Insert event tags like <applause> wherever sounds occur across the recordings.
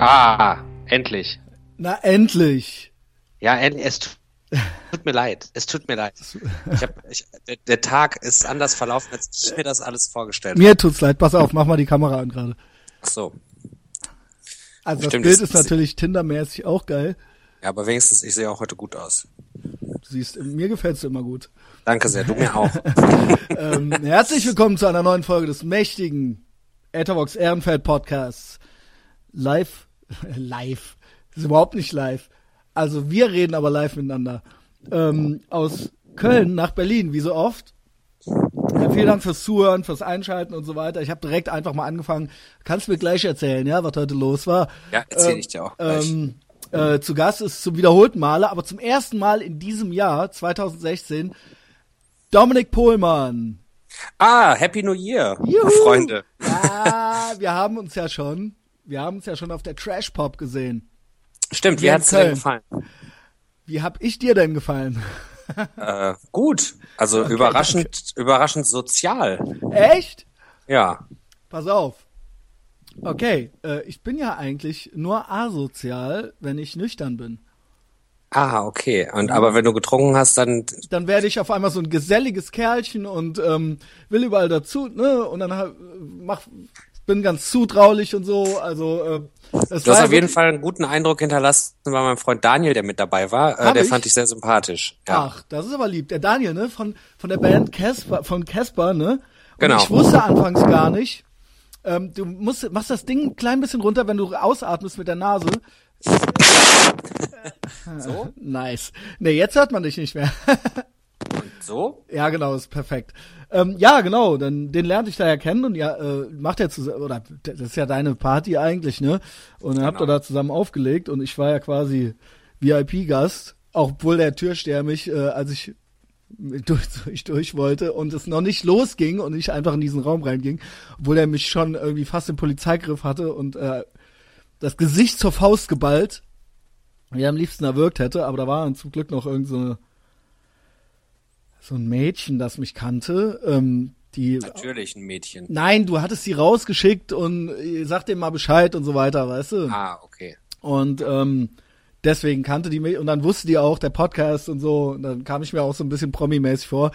Ah, endlich. Na, endlich. Ja, endlich. Es tut mir leid. Es tut mir leid. Ich hab, ich, der, Tag ist anders verlaufen, als ich mir das alles vorgestellt habe. Mir tut's leid. Pass auf, mach mal die Kamera an gerade. Ach so. Also Stimmt, das Bild das- ist natürlich Tindermäßig auch geil. Ja, aber wenigstens, ich sehe auch heute gut aus. Du siehst, mir gefällt's immer gut. Danke sehr, du mir <laughs> auch. Ähm, herzlich willkommen zu einer neuen Folge des mächtigen Etherbox Ehrenfeld Podcasts. Live, <laughs> live. Das ist überhaupt nicht live. Also wir reden aber live miteinander. Ähm, aus Köln nach Berlin, wie so oft. Ja, vielen Dank fürs Zuhören, fürs Einschalten und so weiter. Ich habe direkt einfach mal angefangen. Kannst mir gleich erzählen, ja, was heute los war. Ja, erzähl ich dir auch. Ähm, äh, zu Gast ist zum wiederholten Male, aber zum ersten Mal in diesem Jahr, 2016, Dominik Pohlmann. Ah, Happy New Year, Juhu. Freunde. Ja, wir haben uns ja schon, wir haben uns ja schon auf der Trash Pop gesehen. Stimmt, wie in hat's dir gefallen? Wie hab ich dir denn gefallen? Äh, gut. Also überraschend, überraschend sozial. Echt? Ja. Pass auf. Okay, äh, ich bin ja eigentlich nur asozial, wenn ich nüchtern bin. Ah, okay. Und aber wenn du getrunken hast, dann Dann werde ich auf einmal so ein geselliges Kerlchen und ähm, will überall dazu, ne? Und dann mach, bin ganz zutraulich und so. Also äh, das Du hast auf jeden Fall einen guten Eindruck hinterlassen bei meinem Freund Daniel, der mit dabei war. Äh, der ich? fand ich sehr sympathisch. Ja. Ach, das ist aber lieb. Der Daniel, ne, von, von der Band Casper, von Casper, ne? Und Genau. ich wusste anfangs gar nicht. Ähm, du musst, machst das Ding ein klein bisschen runter, wenn du ausatmest mit der Nase. <laughs> So? <laughs> Nice. Nee, jetzt hört man dich nicht mehr. <laughs> So? ja, genau, ist perfekt. Ähm, ja, genau, dann den lernte ich da ja kennen und ja, äh, macht er zusammen, oder das ist ja deine Party eigentlich, ne? Und dann habt ihr Genau. da zusammen aufgelegt und ich war ja quasi VIP-Gast, obwohl der Türsteher mich, äh, als ich durch, <laughs> durch, durch wollte und es noch nicht losging und ich einfach in diesen Raum reinging, obwohl er mich schon irgendwie fast im Polizeigriff hatte und äh, das Gesicht zur Faust geballt, wie er am liebsten erwürgt hätte, aber da war dann zum Glück noch irgend so so ein Mädchen, das mich kannte, ähm, die Natürlich ein Mädchen. Nein, du hattest sie rausgeschickt und äh, sag dem mal Bescheid und so weiter, weißt du? Ah, okay. Und ähm, deswegen kannte die mich und dann wusste die auch der Podcast und so. Und dann kam ich mir auch so ein bisschen promi-mäßig vor.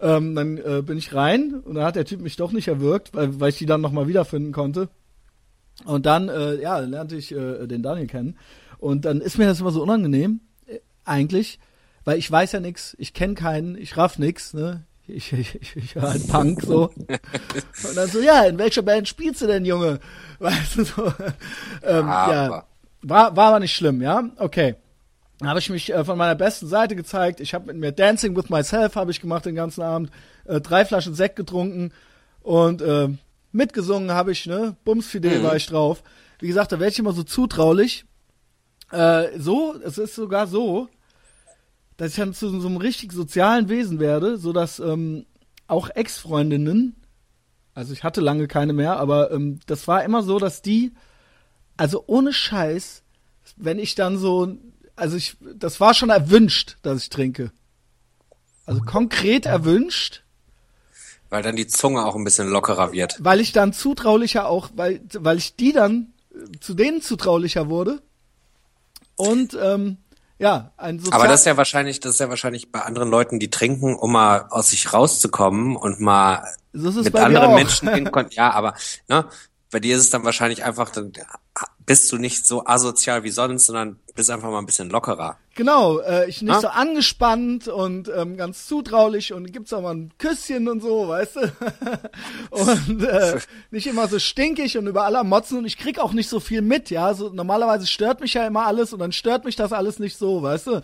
Ähm, dann äh, bin ich rein und dann hat der Typ mich doch nicht erwürgt, weil, weil ich die dann nochmal wiederfinden konnte. Und dann, äh, ja, lernte ich äh, den Daniel kennen. Und dann ist mir das immer so unangenehm, äh, eigentlich, weil ich weiß ja nix, ich kenne keinen, ich raff nix, ne? Ich, ich, ich, ich höre halt Punk so. <laughs> Und dann so, ja, in welcher Band spielst du denn, Junge? <laughs> Weißt du so. Ähm, ja, war, war aber nicht schlimm, ja? Okay. Dann habe ich mich äh, von meiner besten Seite gezeigt. Ich habe mit mir Dancing with Myself habe ich gemacht den ganzen Abend. Äh, drei Flaschen Sekt getrunken und äh, mitgesungen habe ich, ne? Bumsfidel Mhm. war ich drauf. Wie gesagt, da werde ich immer so zutraulich. Äh, so, es ist sogar so, dass ich dann zu so einem richtig sozialen Wesen werde, so dass ähm, auch Ex-Freundinnen, also ich hatte lange keine mehr, aber ähm, das war immer so, dass die, also ohne Scheiß, wenn ich dann so, also ich, das war schon erwünscht, dass ich trinke. Also konkret erwünscht, Weil dann die Zunge auch ein bisschen lockerer wird. weil ich dann zutraulicher auch, weil, weil ich die dann äh, zu denen zutraulicher wurde. Und ähm, ja, ein sozial Aber das ist ja wahrscheinlich, das ist ja wahrscheinlich bei anderen Leuten, die trinken, um mal aus sich rauszukommen und mal mit anderen. Menschen in Kon <laughs> Ja, aber ne, bei dir ist es dann wahrscheinlich einfach, dann bist du nicht so asozial wie sonst, sondern bist einfach mal ein bisschen lockerer. Genau, äh, ich nicht Ah. so angespannt und ähm, ganz zutraulich und gibt's auch mal ein Küsschen und so, weißt du? <laughs> und äh, nicht immer so stinkig und über aller Motzen und ich krieg auch nicht so viel mit, ja. So, normalerweise stört mich ja immer alles und dann stört mich das alles nicht so, weißt du?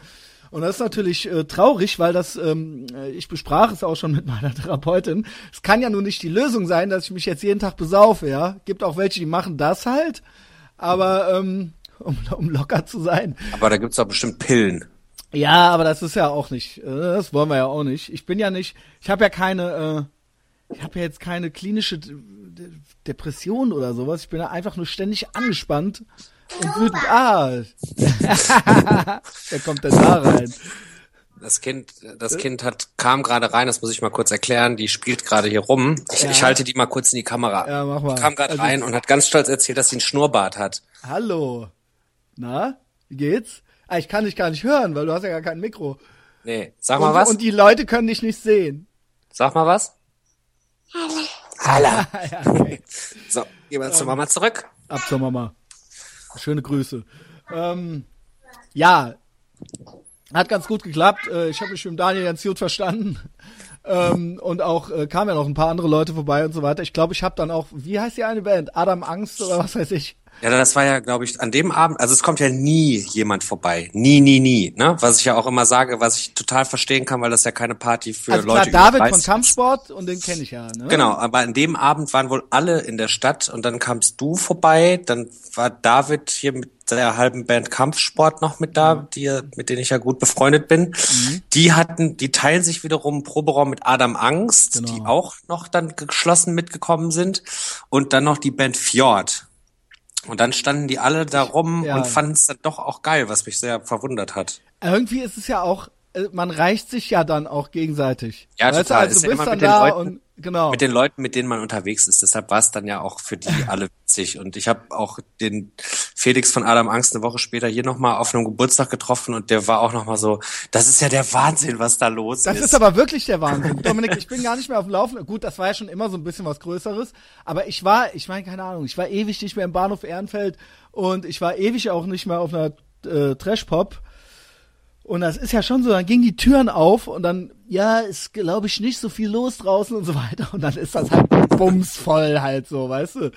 Und das ist natürlich äh, traurig, weil das, ähm, äh, ich besprach es auch schon mit <laughs> meiner Therapeutin. Es kann ja nun nicht die Lösung sein, dass ich mich jetzt jeden Tag besaufe, ja. Gibt auch welche, die machen das halt, aber ähm, um, um locker zu sein. Aber da gibt's doch bestimmt Pillen. Ja, aber das ist ja auch nicht, äh, das wollen wir ja auch nicht. Ich bin ja nicht, ich habe ja keine, äh, ich habe ja jetzt keine klinische Depression oder sowas. Ich bin ja einfach nur ständig angespannt und wütend. Ah, <laughs> wer kommt denn da rein? Das Kind, das Kind hat, kam gerade rein, das muss ich mal kurz erklären, die spielt gerade hier rum. Ich, Ja. ich halte die mal kurz in die Kamera. Ja, mach mal. Die kam gerade Also- rein und hat ganz stolz erzählt, dass sie einen Schnurrbart hat. Hallo. Na, wie geht's? Ah, ich kann dich gar nicht hören, weil du hast ja gar kein Mikro. Nee, sag Und, mal was. und die Leute können dich nicht sehen. Sag mal was. Hallo. <laughs> ja, okay. <laughs> So, gehen wir zur Mama zurück. Ab zur Mama. Schöne Grüße. Ähm, ja, hat ganz gut geklappt. Äh, ich habe mich mit Daniel ganz gut verstanden. Ähm, und auch äh, kamen ja noch ein paar andere Leute vorbei und so weiter. Ich glaube, ich habe dann auch, wie heißt die eine Band? Adam Angst oder was weiß ich. Ja, das war ja, glaube ich, an dem Abend, also es kommt ja nie jemand vorbei. Nie, nie, nie. Ne? Was ich ja auch immer sage, was ich total verstehen kann, weil das ja keine Party für Also Leute klar, David 30 von. Kampfsport und den kenne ich ja. Ne? Genau, aber an dem Abend waren wohl alle in der Stadt und dann kamst du vorbei, dann war David hier mit der halben Band Kampfsport noch mit da, die, mit denen ich ja gut befreundet bin. Die hatten, die teilen sich wiederum einen Proberaum mit Adam Angst, Genau. die auch noch dann geschlossen mitgekommen sind und dann noch die Band Fjord. Und dann standen die alle da rum Ja. und fanden es dann doch auch geil, was mich sehr verwundert hat. Irgendwie ist es ja auch, äh, man reicht sich ja dann auch gegenseitig. Ja, weißt total. Du, also Ist du ja bist immer dann mit den da Leuten- und genau. mit den Leuten, mit denen man unterwegs ist. Deshalb war es dann ja auch für die <laughs> alle witzig. Und ich habe auch den Felix von Adam Angst eine Woche später hier nochmal auf einem Geburtstag getroffen und der war auch nochmal so, das ist ja der Wahnsinn, was da los Das ist. ist aber wirklich der Wahnsinn. Dominik, ich bin gar nicht mehr auf dem Laufenden. Gut, das war ja schon immer so ein bisschen was Größeres. Aber ich war, ich meine, keine Ahnung, ich war ewig nicht mehr im Bahnhof Ehrenfeld und ich war ewig auch nicht mehr auf einer äh, Trash-Pop. Und das ist ja schon so, dann gingen die Türen auf und dann, ja, ist, glaube ich, nicht so viel los draußen und so weiter. Und dann ist das halt bumsvoll halt so, weißt du.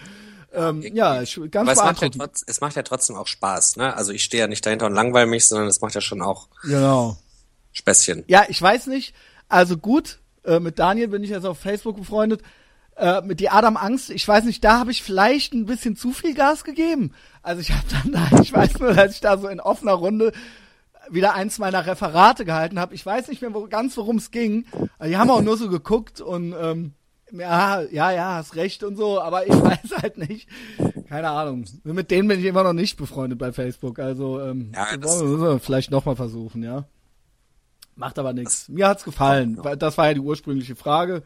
Ähm, ja, ich, ganz aber es macht, ja trotz, es macht ja trotzdem auch Spaß. Ne? Also ich stehe ja nicht dahinter und langweile mich, sondern es macht ja schon auch Genau. Späßchen. Ja, ich weiß nicht. Also gut, äh, mit Daniel bin ich jetzt auf Facebook befreundet. Äh, mit die Adam Angst, ich weiß nicht, da habe ich vielleicht ein bisschen zu viel Gas gegeben. Also ich habe dann da, <laughs> ich weiß nur, dass ich da so in offener Runde wieder eins meiner Referate gehalten habe. Ich weiß nicht mehr wo, ganz, worum es ging. Aber Die haben auch nur so geguckt und ähm, ja, ja, ja, hast recht und so, aber ich <laughs> weiß halt nicht. Keine Ahnung. Mit denen bin ich immer noch nicht befreundet bei Facebook. Also ähm, Ja, das wollen wir vielleicht nochmal versuchen, ja. Macht aber nichts. Mir hat's gefallen. Das war ja die ursprüngliche Frage.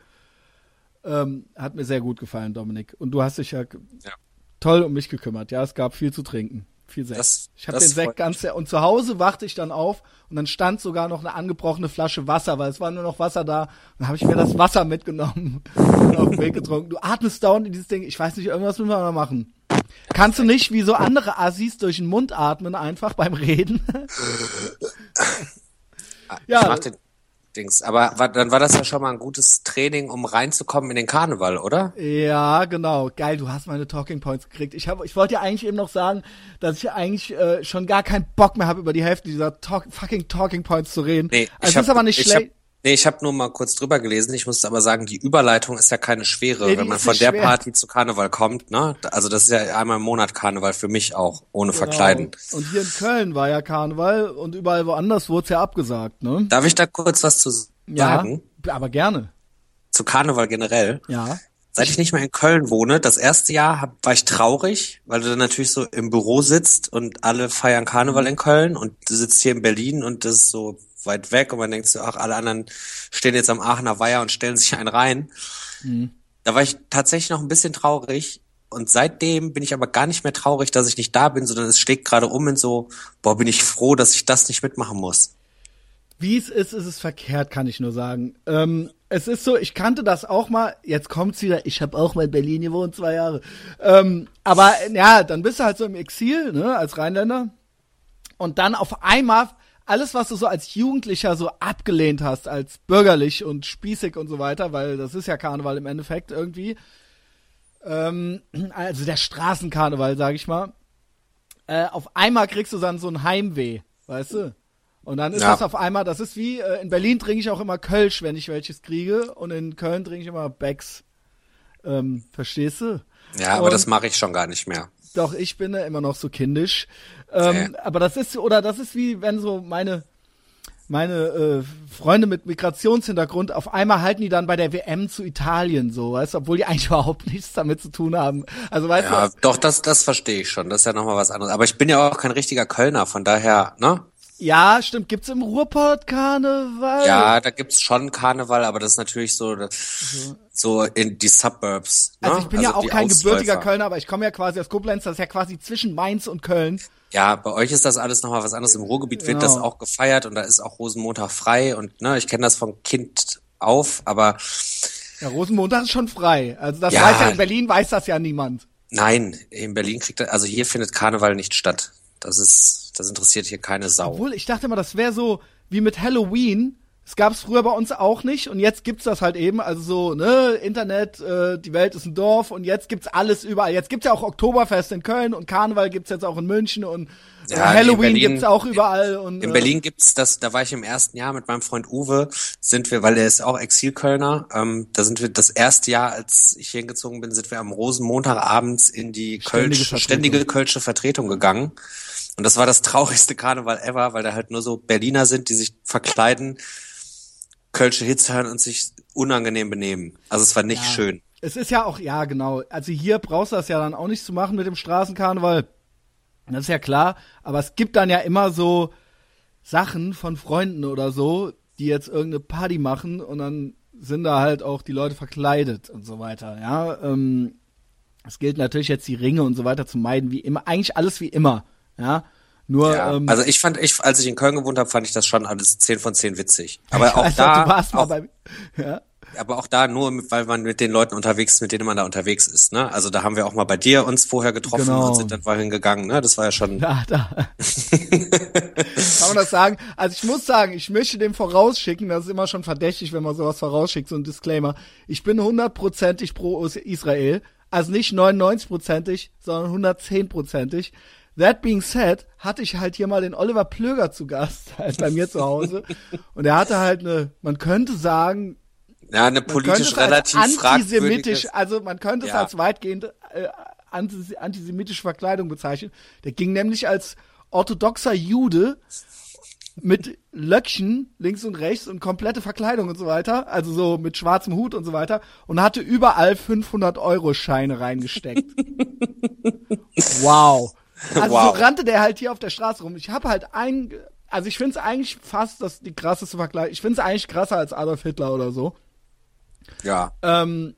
Ähm, hat mir sehr gut gefallen, Dominik. Und du hast dich ja, Ja. toll um mich gekümmert. Ja, es gab viel zu trinken. Viel Sekt. Das- ich habe den Sekt ganz sehr. Und zu Hause wachte ich dann auf und dann stand sogar noch eine angebrochene Flasche Wasser, weil es war nur noch Wasser da. Dann habe ich mir das Wasser mitgenommen und auf den Weg getrunken. Du atmest dauernd in dieses Ding. Ich weiß nicht, irgendwas müssen wir noch machen. Kannst du nicht wie so andere Assis durch den Mund atmen, einfach beim Reden? <laughs> Ja. Ich mach den Dings. Aber war, dann war das ja schon mal ein gutes Training, um reinzukommen in den Karneval, oder? Ja, genau. Geil, du hast meine Talking Points gekriegt. Ich, hab, ich wollte ja eigentlich eben noch sagen, dass ich eigentlich äh, schon gar keinen Bock mehr habe, über die Hälfte dieser talk, fucking Talking Points zu reden. Nee, also ich es ist hab- aber nicht ich schlecht. Nee, ich habe nur mal kurz drüber gelesen. Ich muss aber sagen, die Überleitung ist ja keine schwere, Nee, wenn man von der schwer. Party zu Karneval kommt. Ne? Also das ist ja einmal im Monat Karneval für mich auch, ohne Verkleiden. Genau. Und hier in Köln war ja Karneval und überall woanders wurde es ja abgesagt, ne? Darf ich da kurz was zu sagen? Ja, aber gerne. Zu Karneval generell? Ja. Seit ich nicht mehr in Köln wohne, das erste Jahr hab, war ich traurig, weil du dann natürlich so im Büro sitzt und alle feiern Mhm. Karneval in Köln und du sitzt hier in Berlin und das ist so weit weg und man denkt so, ach, alle anderen stehen jetzt am Aachener Weiher und stellen sich einen rein. Mhm. Da war ich tatsächlich noch ein bisschen traurig und seitdem bin ich aber gar nicht mehr traurig, dass ich nicht da bin, sondern es schlägt gerade um in so, boah, bin ich froh, dass ich das nicht mitmachen muss. Wie es ist, ist es verkehrt, kann ich nur sagen. Ähm, es ist so, ich kannte das auch mal, jetzt kommt's wieder, ich habe auch mal in Berlin gewohnt, zwei Jahre. Ähm, aber ja, dann bist du halt so im Exil, ne, als Rheinländer. Und dann auf einmal alles, was du so als Jugendlicher so abgelehnt hast, als bürgerlich und spießig und so weiter, weil das ist ja Karneval im Endeffekt irgendwie. Ähm, also der Straßenkarneval, sag ich mal. Äh, auf einmal kriegst du dann so ein Heimweh, weißt du? Und dann ist Ja. das auf einmal, das ist wie, äh, in Berlin trinke ich auch immer Kölsch, wenn ich welches kriege. Und in Köln trinke ich immer Becks. Ähm, verstehst du? Ja, aber Und- das mache ich schon gar nicht mehr. Doch, ich bin ja immer noch so kindisch. Ähm, Nee. Aber das ist, oder das ist wie, wenn so meine, meine äh, Freunde mit Migrationshintergrund, auf einmal halten die dann bei der WM zu Italien so, weißt du, obwohl die <laughs> eigentlich überhaupt nichts damit zu tun haben. Also weißt Ja, du, doch, das, das verstehe ich schon. Das ist ja nochmal was anderes. Aber ich bin ja auch kein richtiger Kölner, von daher, ne? Ja, stimmt. Gibt's im Ruhrpott Karneval? Ja, da gibt's schon Karneval, aber das ist natürlich so, das, so in die Suburbs. Ne? Also ich bin ja auch kein gebürtiger Kölner, aber ich komme ja quasi aus Koblenz, das ist ja quasi zwischen Mainz und Köln. Ja, bei euch ist das alles nochmal was anderes. Im Ruhrgebiet wird Genau. das auch gefeiert und da ist auch Rosenmontag frei und ne, ich kenne das vom Kind auf, aber Ja, Rosenmontag ist schon frei. Also das Ja. weiß ja in Berlin weiß das ja niemand. nein, in Berlin kriegt er, also hier findet Karneval nicht statt. Das ist, das interessiert hier keine Sau. Obwohl, ich dachte immer, das wäre so wie mit Halloween. Das gab's früher bei uns auch nicht und jetzt gibt's das halt eben. Also so, ne, Internet, äh, die Welt ist ein Dorf und jetzt gibt's alles überall. Jetzt gibt's ja auch Oktoberfest in Köln und Karneval gibt's jetzt auch in München und Ja, Halloween Berlin- gibt's auch überall. Und, In äh, Berlin gibt's das, da war ich im ersten Jahr mit meinem Freund Uwe, sind wir, weil der ist auch Exilkölner, ähm, da sind wir das erste Jahr, als ich hier hingezogen bin, sind wir am Rosenmontag abends in die Ständige Kölsch, Vertretung. ständige Kölsche Vertretung gegangen. Und das war das traurigste Karneval ever, weil da halt nur so Berliner sind, die sich verkleiden, Kölsche Hits hören und sich unangenehm benehmen. Also es war nicht Ja. schön. Es ist ja auch, ja, genau. Also hier brauchst du das ja dann auch nicht zu machen mit dem Straßenkarneval. Das ist ja klar. Aber es gibt dann ja immer so Sachen von Freunden oder so, die jetzt irgendeine Party machen und dann sind da halt auch die Leute verkleidet und so weiter. Ja, ähm, es gilt natürlich jetzt die Ringe und so weiter zu meiden, wie immer. Eigentlich alles wie immer. Ja, nur, Ja, ähm, also ich fand, ich, als ich in Köln gewohnt habe, fand ich das schon alles 10 von 10 witzig. Aber <laughs> auch noch, da, du warst mal auch, bei, <laughs> ja. aber auch da nur, weil man mit den Leuten unterwegs ist, mit denen man da unterwegs ist. Ne? Also da haben wir auch mal bei dir uns vorher getroffen Genau. und sind dann vorhin gegangen. Ne? Das war ja schon. Da, da. <laughs> Kann man das sagen? Also ich muss sagen, ich möchte dem vorausschicken, das ist immer schon verdächtig, wenn man sowas vorausschickt, so ein Disclaimer. Ich bin hundertprozentig pro Israel. Also nicht 99-prozentig, sondern 110-prozentig. That being said, hatte ich halt hier mal den Oliver Plöger zu Gast, halt <laughs> bei mir zu Hause. Und er hatte halt eine, man könnte sagen, Ja, eine politisch es als relativ antisemitisch, also man könnte es Ja. als weitgehend äh, antis antisemitische Verkleidung bezeichnen. Der ging nämlich als orthodoxer Jude mit Löckchen links und rechts und komplette Verkleidung und so weiter, also so mit schwarzem Hut und so weiter und hatte überall 500 Euro Scheine reingesteckt. <laughs> wow. <laughs> Also Wow. so rannte der halt hier auf der Straße rum. Ich habe halt ein, also ich finde es eigentlich fast das die krasseste Verkleidung. Ich finde es eigentlich krasser als Adolf Hitler oder so. Ja. Ähm,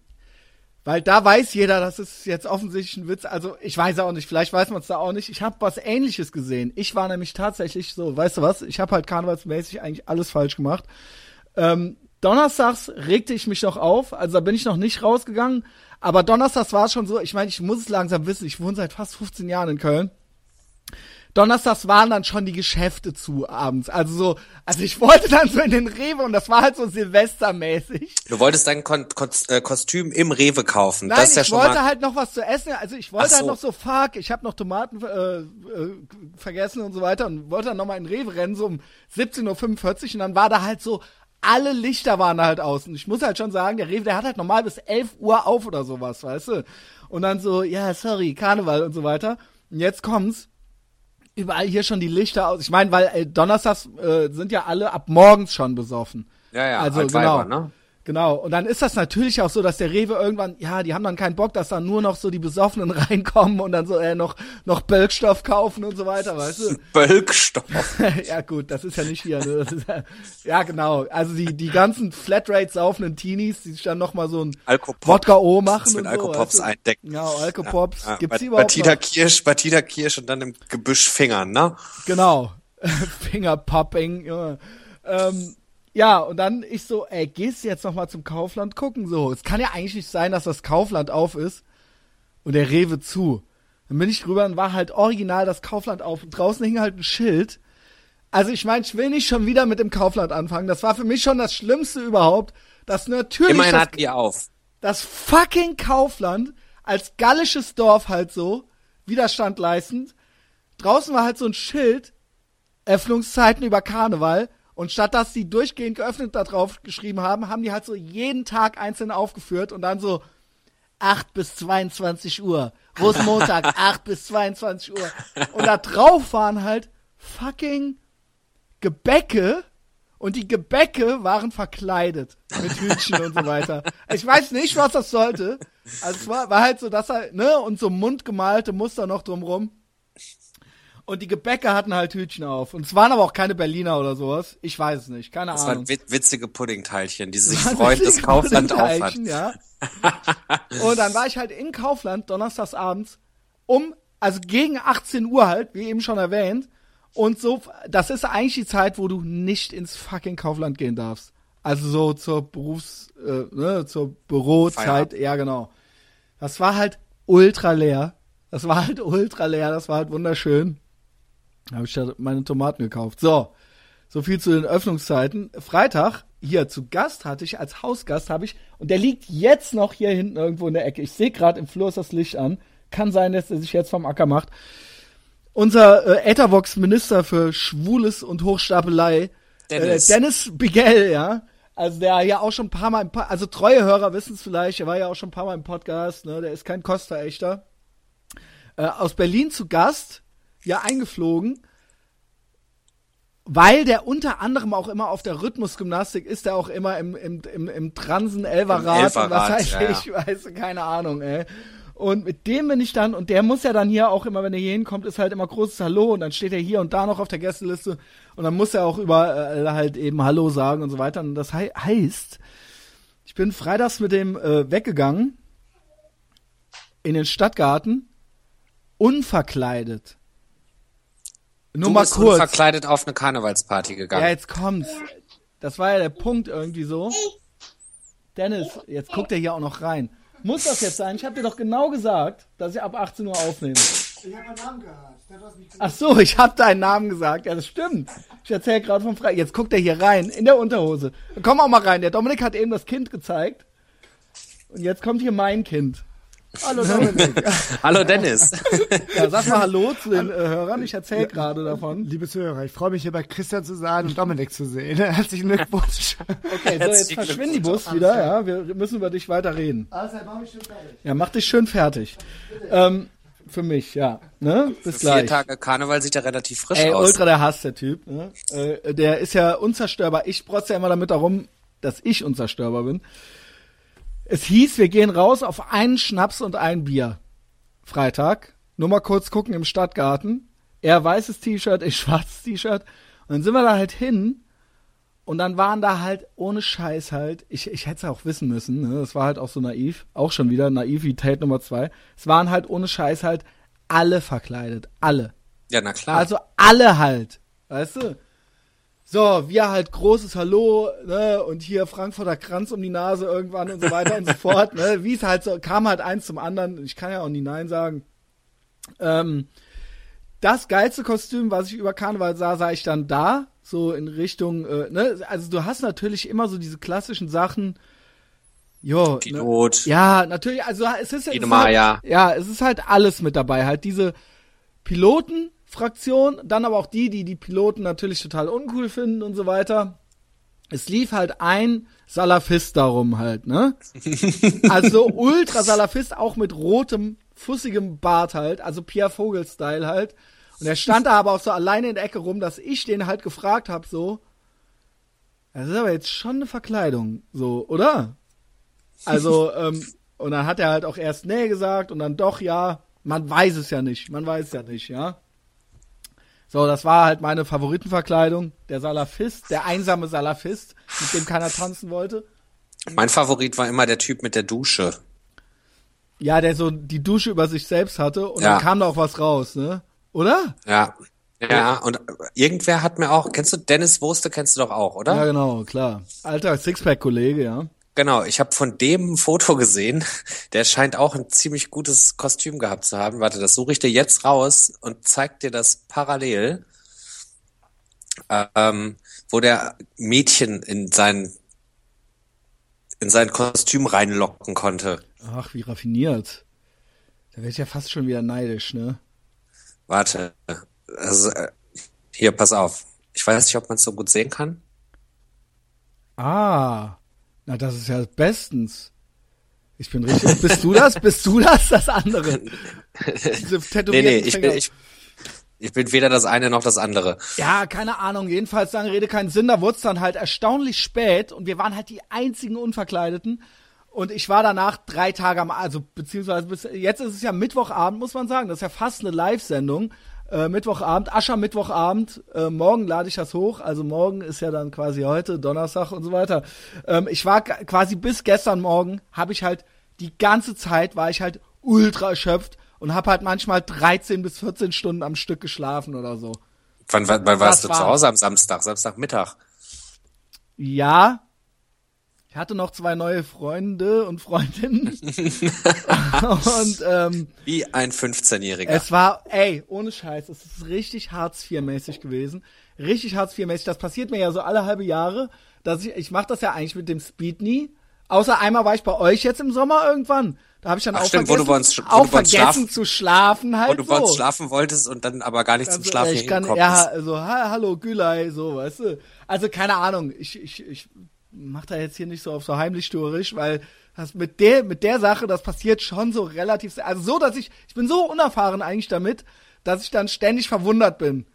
weil da weiß jeder, das ist jetzt offensichtlich ein Witz. Also ich weiß auch nicht, vielleicht weiß man es da auch nicht. Ich habe was Ähnliches gesehen. Ich war nämlich tatsächlich so, weißt du was? Ich habe halt karnevalsmäßig eigentlich alles falsch gemacht. Ähm, donnerstags regte ich mich noch auf, also da bin ich noch nicht rausgegangen. Aber donnerstags war es schon so, ich meine, ich muss es langsam wissen, ich wohne seit fast 15 Jahren in Köln. Donnerstags waren dann schon die Geschäfte zu abends. Also so, also ich wollte dann so in den Rewe und das war halt so Silvestermäßig. Du wolltest dein Kon Kon äh, Kostüm im Rewe kaufen. Nein, das ist ja ich schon wollte halt noch was zu essen. Also ich wollte halt so. noch so, fuck, ich habe noch Tomaten äh, äh, vergessen und so weiter und wollte dann noch mal in Rewe rennen, so um 17.45 Uhr und dann war da halt so, alle Lichter waren da halt aus. Und ich muss halt schon sagen, der Rewe, der hat halt normal bis 11 Uhr auf oder sowas, weißt du? Und dann so, ja, sorry, Karneval und so weiter. Und jetzt kommt's. Überall hier schon die Lichter aus. Ich meine, weil äh, Donnerstags äh, sind ja alle ab morgens schon besoffen. Ja, ja, also genau. ne? Genau. Und dann ist das natürlich auch so, dass der Rewe irgendwann, ja, die haben dann keinen Bock, dass dann nur noch so die Besoffenen <laughs> reinkommen und dann so äh, noch noch Bölkstoff kaufen und so weiter, weißt du? <laughs> Bölkstoff. <laughs> ja gut, das ist ja nicht hier. Ne? Ja, ja genau. Also die die ganzen Flatrate saufenden Teenies, die sich dann noch mal so ein Alkopop. Wodka O machen mit und so. Alkopops weißt du? eindecken. Genau, Alkopops. Ja, Gibt's bei, die überhaupt Batida noch? Kirsch, Batida Kirsch und dann im Gebüsch Fingern, ne? Genau. Fingerpopping, Junge. Ähm, ja, und dann ich so, ey, gehst du jetzt noch mal zum Kaufland gucken? So, es kann ja eigentlich nicht sein, dass das Kaufland auf ist und der Rewe zu. Dann bin ich rüber und war halt original das Kaufland auf. Und draußen hing halt ein Schild. Also ich meine, ich will nicht schon wieder mit dem Kaufland anfangen. Das war für mich schon das Schlimmste überhaupt. dass natürlich Immerhin das, hatten die auf. das fucking Kaufland als gallisches Dorf halt so, Widerstand leistend. Draußen war halt so ein Schild, Öffnungszeiten über Karneval. Und statt dass die durchgehend geöffnet da drauf geschrieben haben, haben die halt so jeden Tag einzeln aufgeführt und dann so 8 bis 22 Uhr. Rosenmontag, 8 <laughs> bis 22 Uhr. Und da drauf waren halt fucking Gebäcke und die Gebäcke waren verkleidet mit Hütchen und so weiter. Ich weiß nicht, was das sollte. Also es war, war halt so, dass er, ne, und so mundgemalte Muster noch drumrum. Und die Gebäcke hatten halt Hütchen auf. Und es waren aber auch keine Berliner oder sowas. Ich weiß es nicht, keine Das Ahnung. waren witzige Puddingteilchen, die sich freuen, dass Kaufland auf hat. Ja. und dann war ich halt in Kaufland donnerstags abends um, also gegen 18 Uhr halt, wie eben schon erwähnt. Und so, das ist eigentlich die Zeit, wo du nicht ins fucking Kaufland gehen darfst. Also so zur Berufs, äh, ne, zur Bürozeit, Feierabend. ja genau. Das war halt ultra leer. Das war halt ultra leer, das war halt wunderschön. Habe ich ja meine Tomaten gekauft. So, so viel zu den Öffnungszeiten. Freitag hier zu Gast hatte ich als Hausgast habe ich und der liegt jetzt noch hier hinten irgendwo in der Ecke. Ich sehe gerade im Flur ist das Licht an. Kann sein, dass er sich jetzt vom Acker macht. Unser äh, Ethervox Minister für Schwules und Hochstapelei Dennis. Äh, Dennis Bigel, ja. Also der ja auch schon ein paar Mal im po also treue Hörer wissen es vielleicht, er war ja auch schon ein paar Mal im Podcast, ne? Der ist kein Costa-Echter. Äh, aus Berlin zu Gast, ja eingeflogen, weil der unter anderem auch immer auf der Rhythmusgymnastik ist, der auch immer im, im, im, im Transen Elverrad, Elferrad, und was heißt ja, ja. ich weiß, keine Ahnung, ey. Und mit dem bin ich dann, und der muss ja dann hier auch immer, wenn er hier hinkommt, ist halt immer großes Hallo und dann steht er hier und da noch auf der Gästeliste und dann muss er auch überall halt eben Hallo sagen und so weiter. Und das hei heißt, ich bin freitags mit dem äh, weggegangen in den Stadtgarten, unverkleidet. Nur Du mal bist kurz. verkleidet auf eine Karnevalsparty gegangen. Ja, jetzt kommt's. Das war ja der Punkt irgendwie so. Dennis, jetzt guckt er hier auch noch rein. Muss das jetzt sein? Ich habe dir doch genau gesagt, dass ich ab 18 Uhr aufnehme. Ich habe meinen Namen gehört. Ach so, ich habe deinen Namen gesagt. Ja, das stimmt. Ich erzähle gerade von Frei. Jetzt guckt er hier rein, in der Unterhose. Komm auch mal rein. Der Dominik hat eben das Kind gezeigt. Und jetzt kommt hier mein Kind. Hallo Dominik. <laughs> Hallo Dennis. ja, sag mal Hallo zu den äh, Hörern. Ich erzähle gerade davon. Liebe Zuhörer, ich freue mich hier bei Christian zu sein und Dominik zu sehen. <laughs> Herzlichen Glückwunsch. Okay, so jetzt verschwinden die. Bus wieder. Ja, wir müssen über dich weiter reden. Also, mach mich schon fertig. Ja, mach dich schön fertig. Ähm, für mich, ja. Ne? Bis Vier gleich. Tage Karneval sieht ja relativ frisch Ey, aus. ultra der Hass, der Typ. Ne? Äh, der ist ja unzerstörbar. Ich protze ja immer damit darum, dass ich unzerstörbar bin. Es hieß, wir gehen raus auf einen Schnaps und ein Bier. Freitag. Nur mal kurz gucken im Stadtgarten. Er weißes T-Shirt, ich <laughs> schwarzes T-Shirt. Und dann sind wir da halt hin. Und dann waren da halt ohne Scheiß halt, ich, ich hätte es auch wissen müssen, ne? das war halt auch so naiv, auch schon wieder Naivität Nummer zwei. Es waren halt ohne Scheiß halt alle verkleidet, alle. Ja, na klar. Also alle halt, weißt du? So, wir halt großes Hallo, ne, und hier Frankfurter Kranz um die Nase irgendwann und so weiter und so <laughs> fort, ne, wie es halt so, kam halt eins zum anderen, ich kann ja auch nie Nein sagen. Ähm, das geilste Kostüm, was ich über Karneval sah, sah ich dann da, so in Richtung, äh, ne, also du hast natürlich immer so diese klassischen Sachen, jo, ne, Pilot. ja, natürlich, also es ist, es ist halt, ja, es ist halt alles mit dabei, halt diese Pilotenfraktion, dann aber auch die, die die Piloten natürlich total uncool finden und so weiter. Es lief halt ein Salafist darum halt, ne? <laughs> Also ultra Salafist, auch mit rotem, fussigem Bart halt, also Pierre Vogel-Style halt. Und er stand da aber auch so alleine in der Ecke rum, dass ich den halt gefragt hab so, das ist aber jetzt schon eine Verkleidung, so, oder? Also, <laughs> ähm, und dann hat er halt auch erst nee gesagt und dann doch ja. Man weiß es ja nicht, man weiß es ja nicht, ja. So, das war halt meine Favoritenverkleidung. Der Salafist, der einsame Salafist, mit dem keiner tanzen wollte. Mein Favorit war immer der Typ mit der Dusche. Ja, der so die Dusche über sich selbst hatte und Ja. dann kam da auch was raus, ne? Oder? Ja. Ja, und irgendwer hat mir auch, kennst du Dennis Wurste, kennst du doch auch, oder? Ja, genau, klar. Alter Sixpack-Kollege, ja. Genau, ich habe von dem ein Foto gesehen. <laughs> Der scheint auch ein ziemlich gutes Kostüm gehabt zu haben. Warte, das suche ich dir jetzt raus und zeig dir das parallel, ähm, wo der Mädchen in sein in sein Kostüm reinlocken konnte. Ach, wie raffiniert. Da werd ich ja fast schon wieder neidisch, ne? Warte, also, äh, hier, pass auf. Ich weiß nicht, ob man es so gut sehen kann. Ah, na das ist ja bestens. Ich bin richtig. Bist du das? Bist du das? Das andere? <laughs> Diese Nee, nee, ich bin, ich, ich bin weder das eine noch das andere. Ja, keine Ahnung. Jedenfalls, lange Rede, keinen Sinn. Da wurde es dann halt erstaunlich spät und wir waren halt die einzigen Unverkleideten. Und ich war danach drei Tage am, also beziehungsweise bis, jetzt ist es ja Mittwochabend, muss man sagen. Das ist ja fast eine Live-Sendung. Äh, Mittwochabend, Aschermittwochabend. Äh, morgen lade ich das hoch. Also morgen ist ja dann quasi heute, Donnerstag und so weiter. Ähm, ich war quasi bis gestern Morgen, habe ich halt die ganze Zeit, war ich halt ultra erschöpft und habe halt manchmal 13 bis 14 Stunden am Stück geschlafen oder so. Wann, wann, wann warst du war, zu Hause am Samstag? Samstagmittag? Ja. Ich hatte noch zwei neue Freunde und Freundinnen. <laughs> und ähm, wie ein 15-Jähriger. Es war, ey, ohne Scheiß, es ist richtig Hartz IV-mäßig gewesen. Richtig Hartz IV-mäßig. Das passiert mir ja so alle halbe Jahre, dass ich, ich mache das ja eigentlich mit dem Speed nie. Außer einmal war ich bei euch jetzt im Sommer irgendwann. Da habe ich dann Ach, auch stimmt, vergessen, wo du uns, wo auch du vergessen schlafen, zu schlafen halt. Wo du so. uns schlafen wolltest und dann aber gar nicht also, zum Schlafen ich kann, Ja, so, ha, hallo Gülay, so, weißt du. Also keine Ahnung, ich, ich, ich mach da jetzt hier nicht so auf so heimlich sturisch, weil das mit der, mit der Sache, das passiert schon so relativ, also so, dass ich, ich bin so unerfahren eigentlich damit, dass ich dann ständig verwundert bin.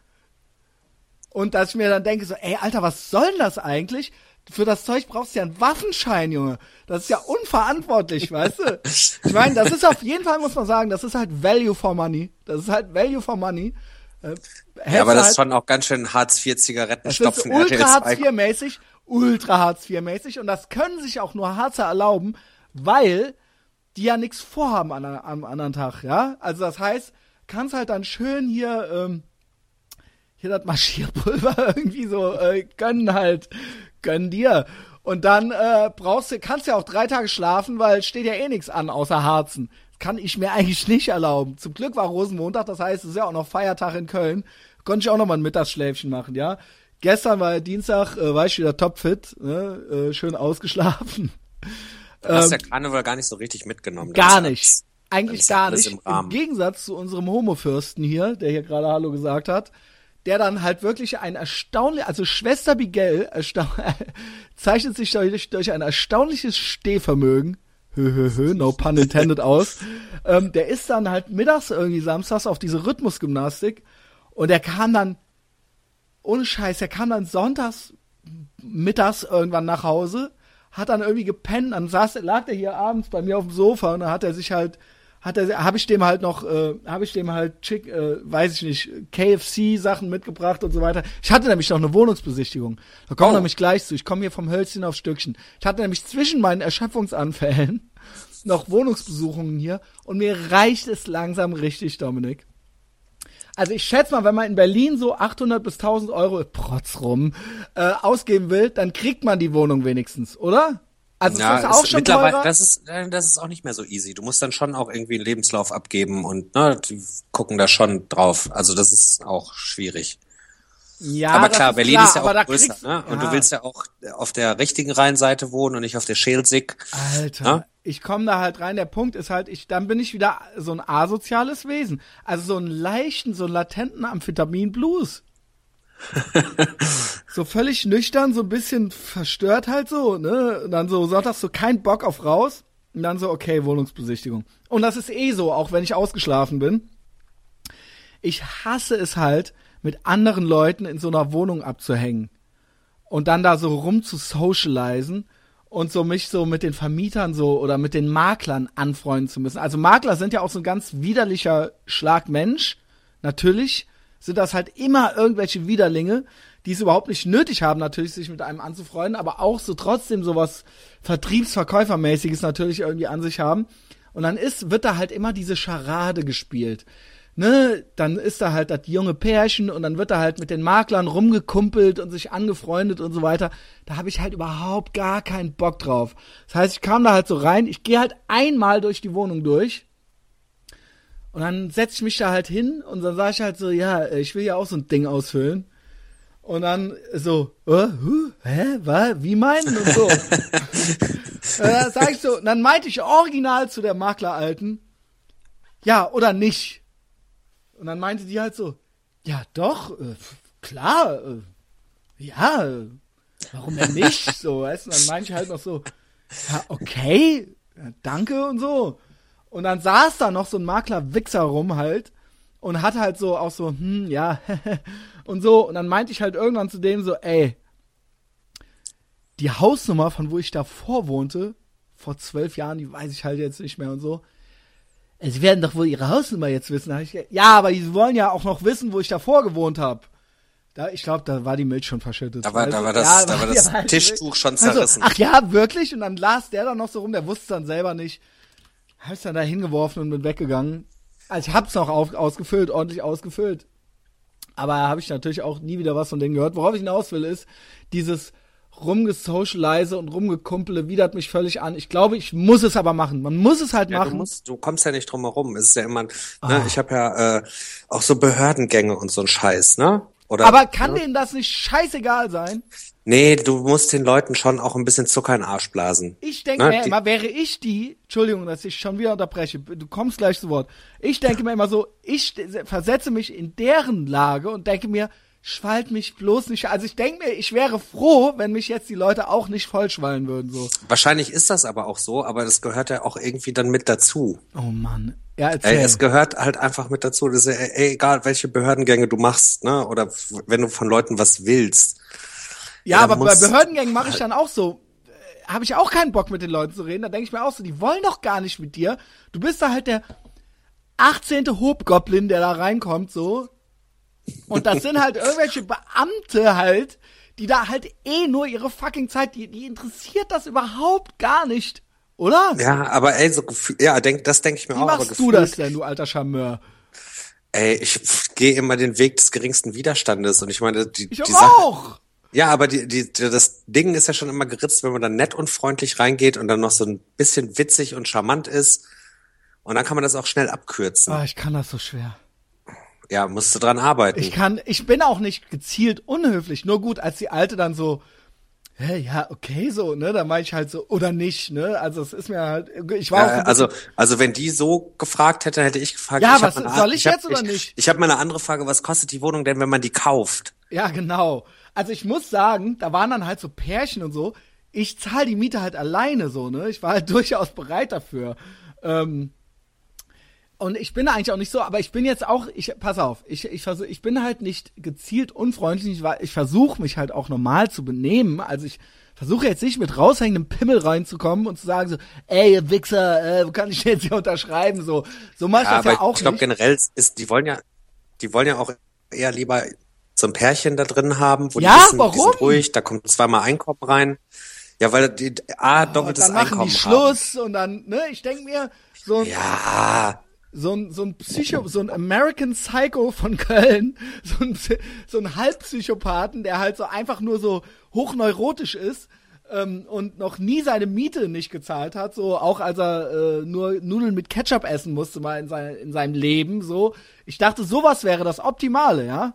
Und dass ich mir dann denke so, ey, Alter, was soll denn das eigentlich? Für das Zeug brauchst du ja einen Waffenschein, Junge. Das ist ja unverantwortlich, weißt du? <laughs> Ich meine, das ist auf jeden Fall, muss man sagen, das ist halt Value for Money. Das ist halt Value for Money. Äh, ja, aber das halt, ist schon auch ganz schön Hartz IV Zigaretten stopfen. Ultra Hartz IV mäßig, ultra Hartz IV mäßig und das können sich auch nur Harzer erlauben, weil die ja nichts vorhaben an, am anderen Tag, ja? Also das heißt, kannst halt dann schön hier ähm, hier das Marschierpulver <laughs> irgendwie so äh, gönnen halt gönn dir. Und dann äh, brauchst du, kannst ja auch drei Tage schlafen, weil steht ja eh nichts an außer Harzen. Kann ich mir <laughs> eigentlich nicht erlauben. Zum Glück war Rosenmontag, das heißt, es ist ja auch noch Feiertag in Köln. Konnte ich auch noch mal ein Mittagsschläfchen machen, ja. Gestern war Dienstag, äh, war ich wieder topfit, ne? äh, schön ausgeschlafen. Du hast ähm, ja Karneval gar nicht so richtig mitgenommen. Gar nicht. Eigentlich gar nicht. Im, Im, Gegensatz zu unserem Homofürsten hier, der hier gerade Hallo gesagt hat, der dann halt wirklich ein erstaunlich, also Schwester Bigel <laughs> zeichnet sich durch, durch ein erstaunliches Stehvermögen, hö, hö, hö, no pun intended aus. Ähm, der ist dann halt mittags irgendwie samstags auf diese Rhythmusgymnastik und der kam dann, ohne Scheiß, der kam dann sonntags mittags irgendwann nach Hause, hat dann irgendwie gepennt, dann saß, lag er hier abends bei mir auf dem Sofa und dann hat er sich halt hat er, habe ich dem halt noch, äh, habe ich dem halt chick, äh, weiß ich nicht, KFC Sachen mitgebracht und so weiter. Ich hatte nämlich noch eine Wohnungsbesichtigung. Da kommen oh. nämlich gleich zu. Ich komme hier vom Hölzchen aufs Stückchen. Ich hatte nämlich zwischen meinen Erschöpfungsanfällen <laughs> noch Wohnungsbesuchungen hier und mir reicht es langsam richtig, Dominik. Also ich schätze mal, wenn man in Berlin so 800 bis 1000 Euro Protz rum äh, ausgeben will, dann kriegt man die Wohnung wenigstens, oder? Also ja, das ist auch ist schon mittlerweile, teurer? das ist, äh, das ist auch nicht mehr so easy. Du musst dann schon auch irgendwie einen Lebenslauf abgeben und ne, die gucken da schon drauf. Also das ist auch schwierig. Ja, aber klar, Berlin klar, ist ja auch größer, ne? Und ja. du willst ja auch auf der richtigen Rheinseite wohnen und nicht auf der Schelsig. Alter, ne? ich komme da halt rein. Der Punkt ist halt, ich dann bin ich wieder so ein asoziales Wesen. Also so einen leichten, so einen latenten Amphetamin-Blues. <laughs> so völlig nüchtern, so ein bisschen verstört halt so, ne? Und dann so sonntags so kein Bock auf raus. Und dann so, okay, Wohnungsbesichtigung. Und das ist eh so, auch wenn ich ausgeschlafen bin. Ich hasse es halt, mit anderen Leuten in so einer Wohnung abzuhängen. Und dann da so rum zu socialisen und so mich so mit den Vermietern so oder mit den Maklern anfreunden zu müssen. Also Makler sind ja auch so ein ganz widerlicher Schlagmensch, natürlich sind das halt immer irgendwelche Widerlinge, die es überhaupt nicht nötig haben, natürlich sich mit einem anzufreunden, aber auch so trotzdem sowas Vertriebsverkäufermäßiges natürlich irgendwie an sich haben. Und dann ist, wird da halt immer diese Scharade gespielt. Ne, dann ist da halt das junge Pärchen und dann wird da halt mit den Maklern rumgekumpelt und sich angefreundet und so weiter. Da habe ich halt überhaupt gar keinen Bock drauf. Das heißt, ich kam da halt so rein, ich gehe halt einmal durch die Wohnung durch und dann setze ich mich da halt hin und dann sage ich halt so, ja, ich will ja auch so ein Ding ausfüllen. Und dann so, äh, huh, hä, was, wie meinen und so. dann <laughs> sag ich so, dann meinte ich original zu der Makleralten, ja oder nicht. Und dann meinte die halt so, ja doch, äh, klar, äh, ja, warum denn nicht? <laughs> So, weißt du, dann meinte ich halt noch so, ja, okay, ja, danke und so. Und dann saß da noch so ein Makler-Wichser rum halt und hat halt so auch so, hm, ja, <laughs> und so. Und dann meinte ich halt irgendwann zu dem so, ey, die Hausnummer, von wo ich davor wohnte, vor zwölf Jahren, die weiß ich halt jetzt nicht mehr und so. Sie werden doch wohl Ihre Hausnummer jetzt wissen. Ich, ja, aber Sie wollen ja auch noch wissen, wo ich davor gewohnt habe. Da, ich glaube, da war die Milch schon verschüttet. Da war, da war das, Ja, da war das Tischtuch schon Also, zerrissen. ach ja, wirklich? Und dann las der dann noch so rum, der wusste es dann selber nicht. Hab's dann da hingeworfen und bin weggegangen. Also ich hab's noch auf, ausgefüllt, ordentlich ausgefüllt. Aber habe ich natürlich auch nie wieder was von denen gehört. Worauf ich hinaus will, ist dieses rumgesocialize und rumgekumpele widert mich völlig an. Ich glaube, ich muss es aber machen. Man muss es halt Ja, du, machen. musst, du kommst ja nicht drum herum. Es ist ja immer, Ah. ne, ich habe ja äh, auch so Behördengänge und so ein Scheiß, ne? Oder, aber kann ne? denen das nicht scheißegal sein? Nee, du musst den Leuten schon auch ein bisschen Zucker in den Arsch blasen. Ich denke Ne, mir immer, wäre ich die, Entschuldigung, dass ich schon wieder unterbreche, du kommst gleich zu Wort. Ich denke mir immer so, ich versetze mich in deren Lage und denke mir, schwallt mich bloß nicht. Also ich denke mir, ich wäre froh, wenn mich jetzt die Leute auch nicht vollschwallen würden, so. Wahrscheinlich ist das aber auch so, aber das gehört ja auch irgendwie dann mit dazu. Oh Mann. Ja, erzähl. Ey, es gehört halt einfach mit dazu. Das ist ey, egal, welche Behördengänge du machst, ne? Oder wenn du von Leuten was willst. Ja, aber bei Behördengängen mache ich dann auch so. äh, Habe ich auch keinen Bock mit den Leuten zu reden. Da denke ich mir auch so, die wollen doch gar nicht mit dir. Du bist da halt der 18. Hobgoblin, der da reinkommt, so. Und das sind halt irgendwelche Beamte halt, die da halt eh nur ihre fucking Zeit, die, die interessiert das überhaupt gar nicht. Oder? Ja, aber ey, so ja, denk, das denke ich mir Wie auch. aber machst du gefühlt- das denn, du alter Charmeur? Ey, ich gehe immer den Weg des geringsten Widerstandes und ich meine, die, Ich die Sache, auch! Ja, aber die, die, das Ding ist ja schon immer geritzt, wenn man dann nett und freundlich reingeht und dann noch so ein bisschen witzig und charmant ist. Und dann kann man das auch schnell abkürzen. Ah, ich kann das so schwer. Ja, musst du dran arbeiten. Ich kann, ich bin auch nicht gezielt unhöflich. Nur gut, als die Alte dann so, hä, ja, okay, so, ne, da war ich halt so, oder nicht, ne, also es ist mir halt, ich war auch Ja, ein also, also wenn die so gefragt hätte, hätte ich gefragt. Ja, ich hab was- mal eine- soll ich hab- jetzt oder nicht? Ich habe mal eine andere Frage. Was kostet die Wohnung denn, wenn man die kauft? ja, genau. Also ich muss sagen, da waren dann halt so Pärchen und so, ich zahle die Miete halt alleine so, ne, ich war halt <laughs> durchaus bereit dafür. Ähm, und ich bin eigentlich auch nicht so, aber ich bin jetzt auch, ich pass auf, ich ich versuch, ich bin halt nicht gezielt unfreundlich, ich, ich versuche mich halt auch normal zu benehmen, also ich versuche jetzt nicht mit raushängendem Pimmel reinzukommen und zu sagen so, ey ihr Wichser, äh, wo kann ich jetzt hier unterschreiben so, so mach ich das ja auch ich glaube nicht. generell ist, die wollen ja, die wollen ja auch eher lieber so ein Pärchen da drin haben, wo Ja, die wissen, die warum? sind ruhig, da kommt zweimal Einkommen rein. Ja, weil die A doppeltes dann machen Einkommen die haben. Schluss und dann, ne, ich denk mir, so Ja, so ein, so ein Psycho, so ein American Psycho von Köln, <laughs> so ein, so ein Halbpsychopathen, der halt so einfach nur so hochneurotisch ist ähm, und noch nie seine Miete nicht gezahlt hat, so auch als er äh, nur Nudeln mit Ketchup essen musste mal in, sein, in seinem Leben, so. Ich dachte, sowas wäre das Optimale, ja?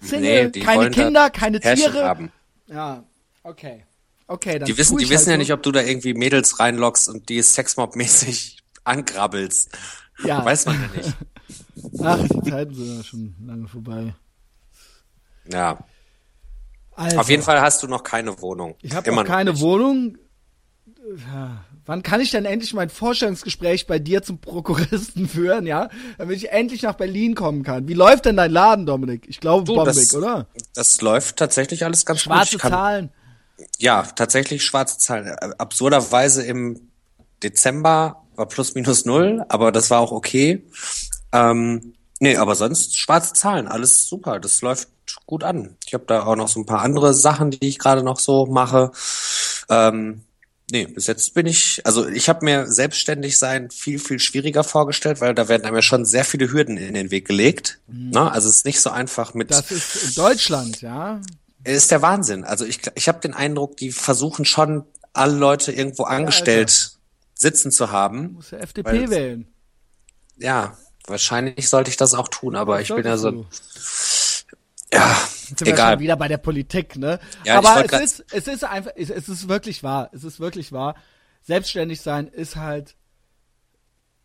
Single, Nee, keine Kinder, keine Pärchen Tiere. haben. Ja, okay. Okay, dann Die wissen, die ich wissen halt ja so. nicht, ob du da irgendwie Mädels reinlockst und die Sexmob-mäßig <laughs> angrabbelst. Ja. <laughs> Weiß man ja nicht. Ach, die Zeiten sind ja schon lange vorbei. Ja. Also, Auf jeden Fall hast du noch keine Wohnung. Ich habe noch keine nicht. Wohnung. Ja. Wann kann ich denn endlich mein Vorstellungsgespräch bei dir zum Prokuristen <laughs> führen, ja? Damit ich endlich nach Berlin kommen kann. Wie läuft denn dein Laden, Dominik? Ich glaube Du, bombig, das, oder? Das läuft tatsächlich alles ganz gut. Schwarze Ich kann- Zahlen. Ja, tatsächlich schwarze Zahlen. Äh, Absurderweise im Dezember war plus minus null, aber das war auch okay. Ähm, nee, aber sonst schwarze Zahlen, alles super. Das läuft gut an. Ich habe da auch noch so ein paar andere Sachen, die ich gerade noch so mache. Ähm, nee, bis jetzt bin ich, also ich habe mir selbstständig sein viel, viel schwieriger vorgestellt, weil da werden einem ja schon sehr viele Hürden in den Weg gelegt. Ne? Also es ist nicht so einfach mit Das ist in Deutschland, ja? ist der Wahnsinn. Also ich, ich habe den Eindruck, die versuchen schon alle Leute irgendwo angestellt sitzen zu haben. Muss ja FDP wählen. Ja, wahrscheinlich sollte ich das auch tun, aber ich bin ja so, du. ja, Sind wir schon egal. wieder bei der Politik, ne? Ja, Aber es ist, es ist einfach, es, es ist wirklich wahr. Es ist wirklich wahr. Selbstständig sein ist halt,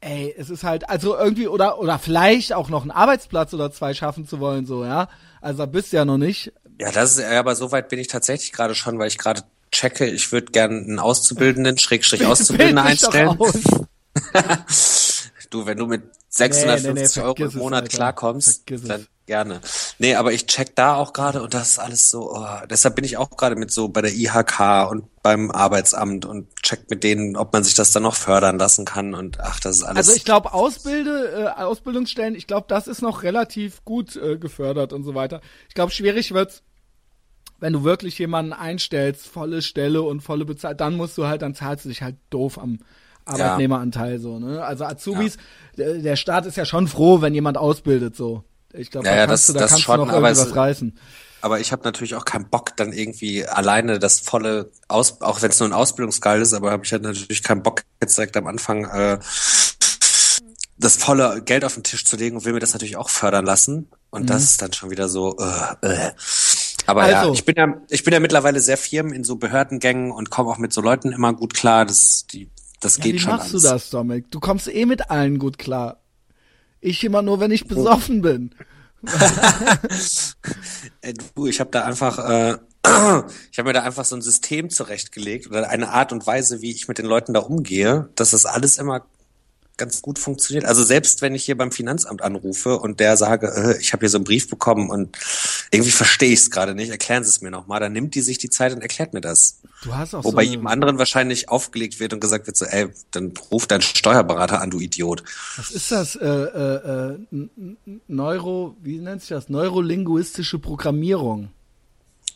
ey, es ist halt, also irgendwie, oder, oder vielleicht auch noch einen Arbeitsplatz oder zwei schaffen zu wollen, so, ja? Also da bist du ja noch nicht. Ja, das ist, ja, aber so weit bin ich tatsächlich gerade schon, weil ich gerade checke, ich würde gerne einen Auszubildenden, Schrägstrich <laughs> Auszubildende einstellen. <laughs> Du, wenn du mit 650 Nee, nee, nee, Euro im es, Monat Alter. klarkommst, es. dann Gerne. Nee, aber ich check da auch gerade und das ist alles so, oh, deshalb bin ich auch gerade mit so bei der IHK und beim Arbeitsamt und check mit denen, ob man sich das dann noch fördern lassen kann und ach, das ist alles. Also ich glaube, Ausbilde, äh, Ausbildungsstellen, ich glaube, das ist noch relativ gut äh, gefördert und so weiter. Ich glaube, schwierig wird's, wenn du wirklich jemanden einstellst, volle Stelle und volle Bezahlung, dann musst du halt, dann zahlst du dich halt doof am Arbeitnehmeranteil so, ne? Also Azubis, ja. der, der Staat ist ja schon froh, wenn jemand ausbildet so. Ich glaube, ja, da ja, kannst, das, du, da kannst schon, du noch aber irgendwie es- reißen. aber ich habe natürlich auch keinen Bock, dann irgendwie alleine das volle Aus, auch wenn es nur ein Ausbildungsgehalt ist, aber habe ich halt natürlich keinen Bock, jetzt direkt am Anfang äh, das volle Geld auf den Tisch zu legen und will mir das natürlich auch fördern lassen. Und das ist dann schon wieder so. Äh, äh. Aber ja, Also. ich bin ja, ich bin ja mittlerweile sehr firm in so Behördengängen und komme auch mit so Leuten immer gut klar. Das, die, das Ja, geht wie schon. machst alles. du das, Dominik? Du kommst eh mit allen gut klar. Ich immer nur, wenn ich besoffen bin. <laughs> Äh, Du, ich habe da einfach, äh, <clears throat> ich habe mir da einfach so ein System zurechtgelegt oder eine Art und Weise, wie ich mit den Leuten da umgehe, dass das alles immer ganz gut funktioniert. Also selbst wenn ich hier beim Finanzamt anrufe und der sage, äh, ich habe hier so einen Brief bekommen und irgendwie verstehe ich es gerade nicht, erklären Sie es mir nochmal, dann nimmt die sich die Zeit und erklärt mir das. Du hast auch Wobei so jedem anderen wahrscheinlich aufgelegt wird und gesagt wird so, ey, dann ruf deinen Steuerberater an, du Idiot. was ist das? Äh, äh, äh, Neuro, wie nennt sich das? Neurolinguistische Programmierung.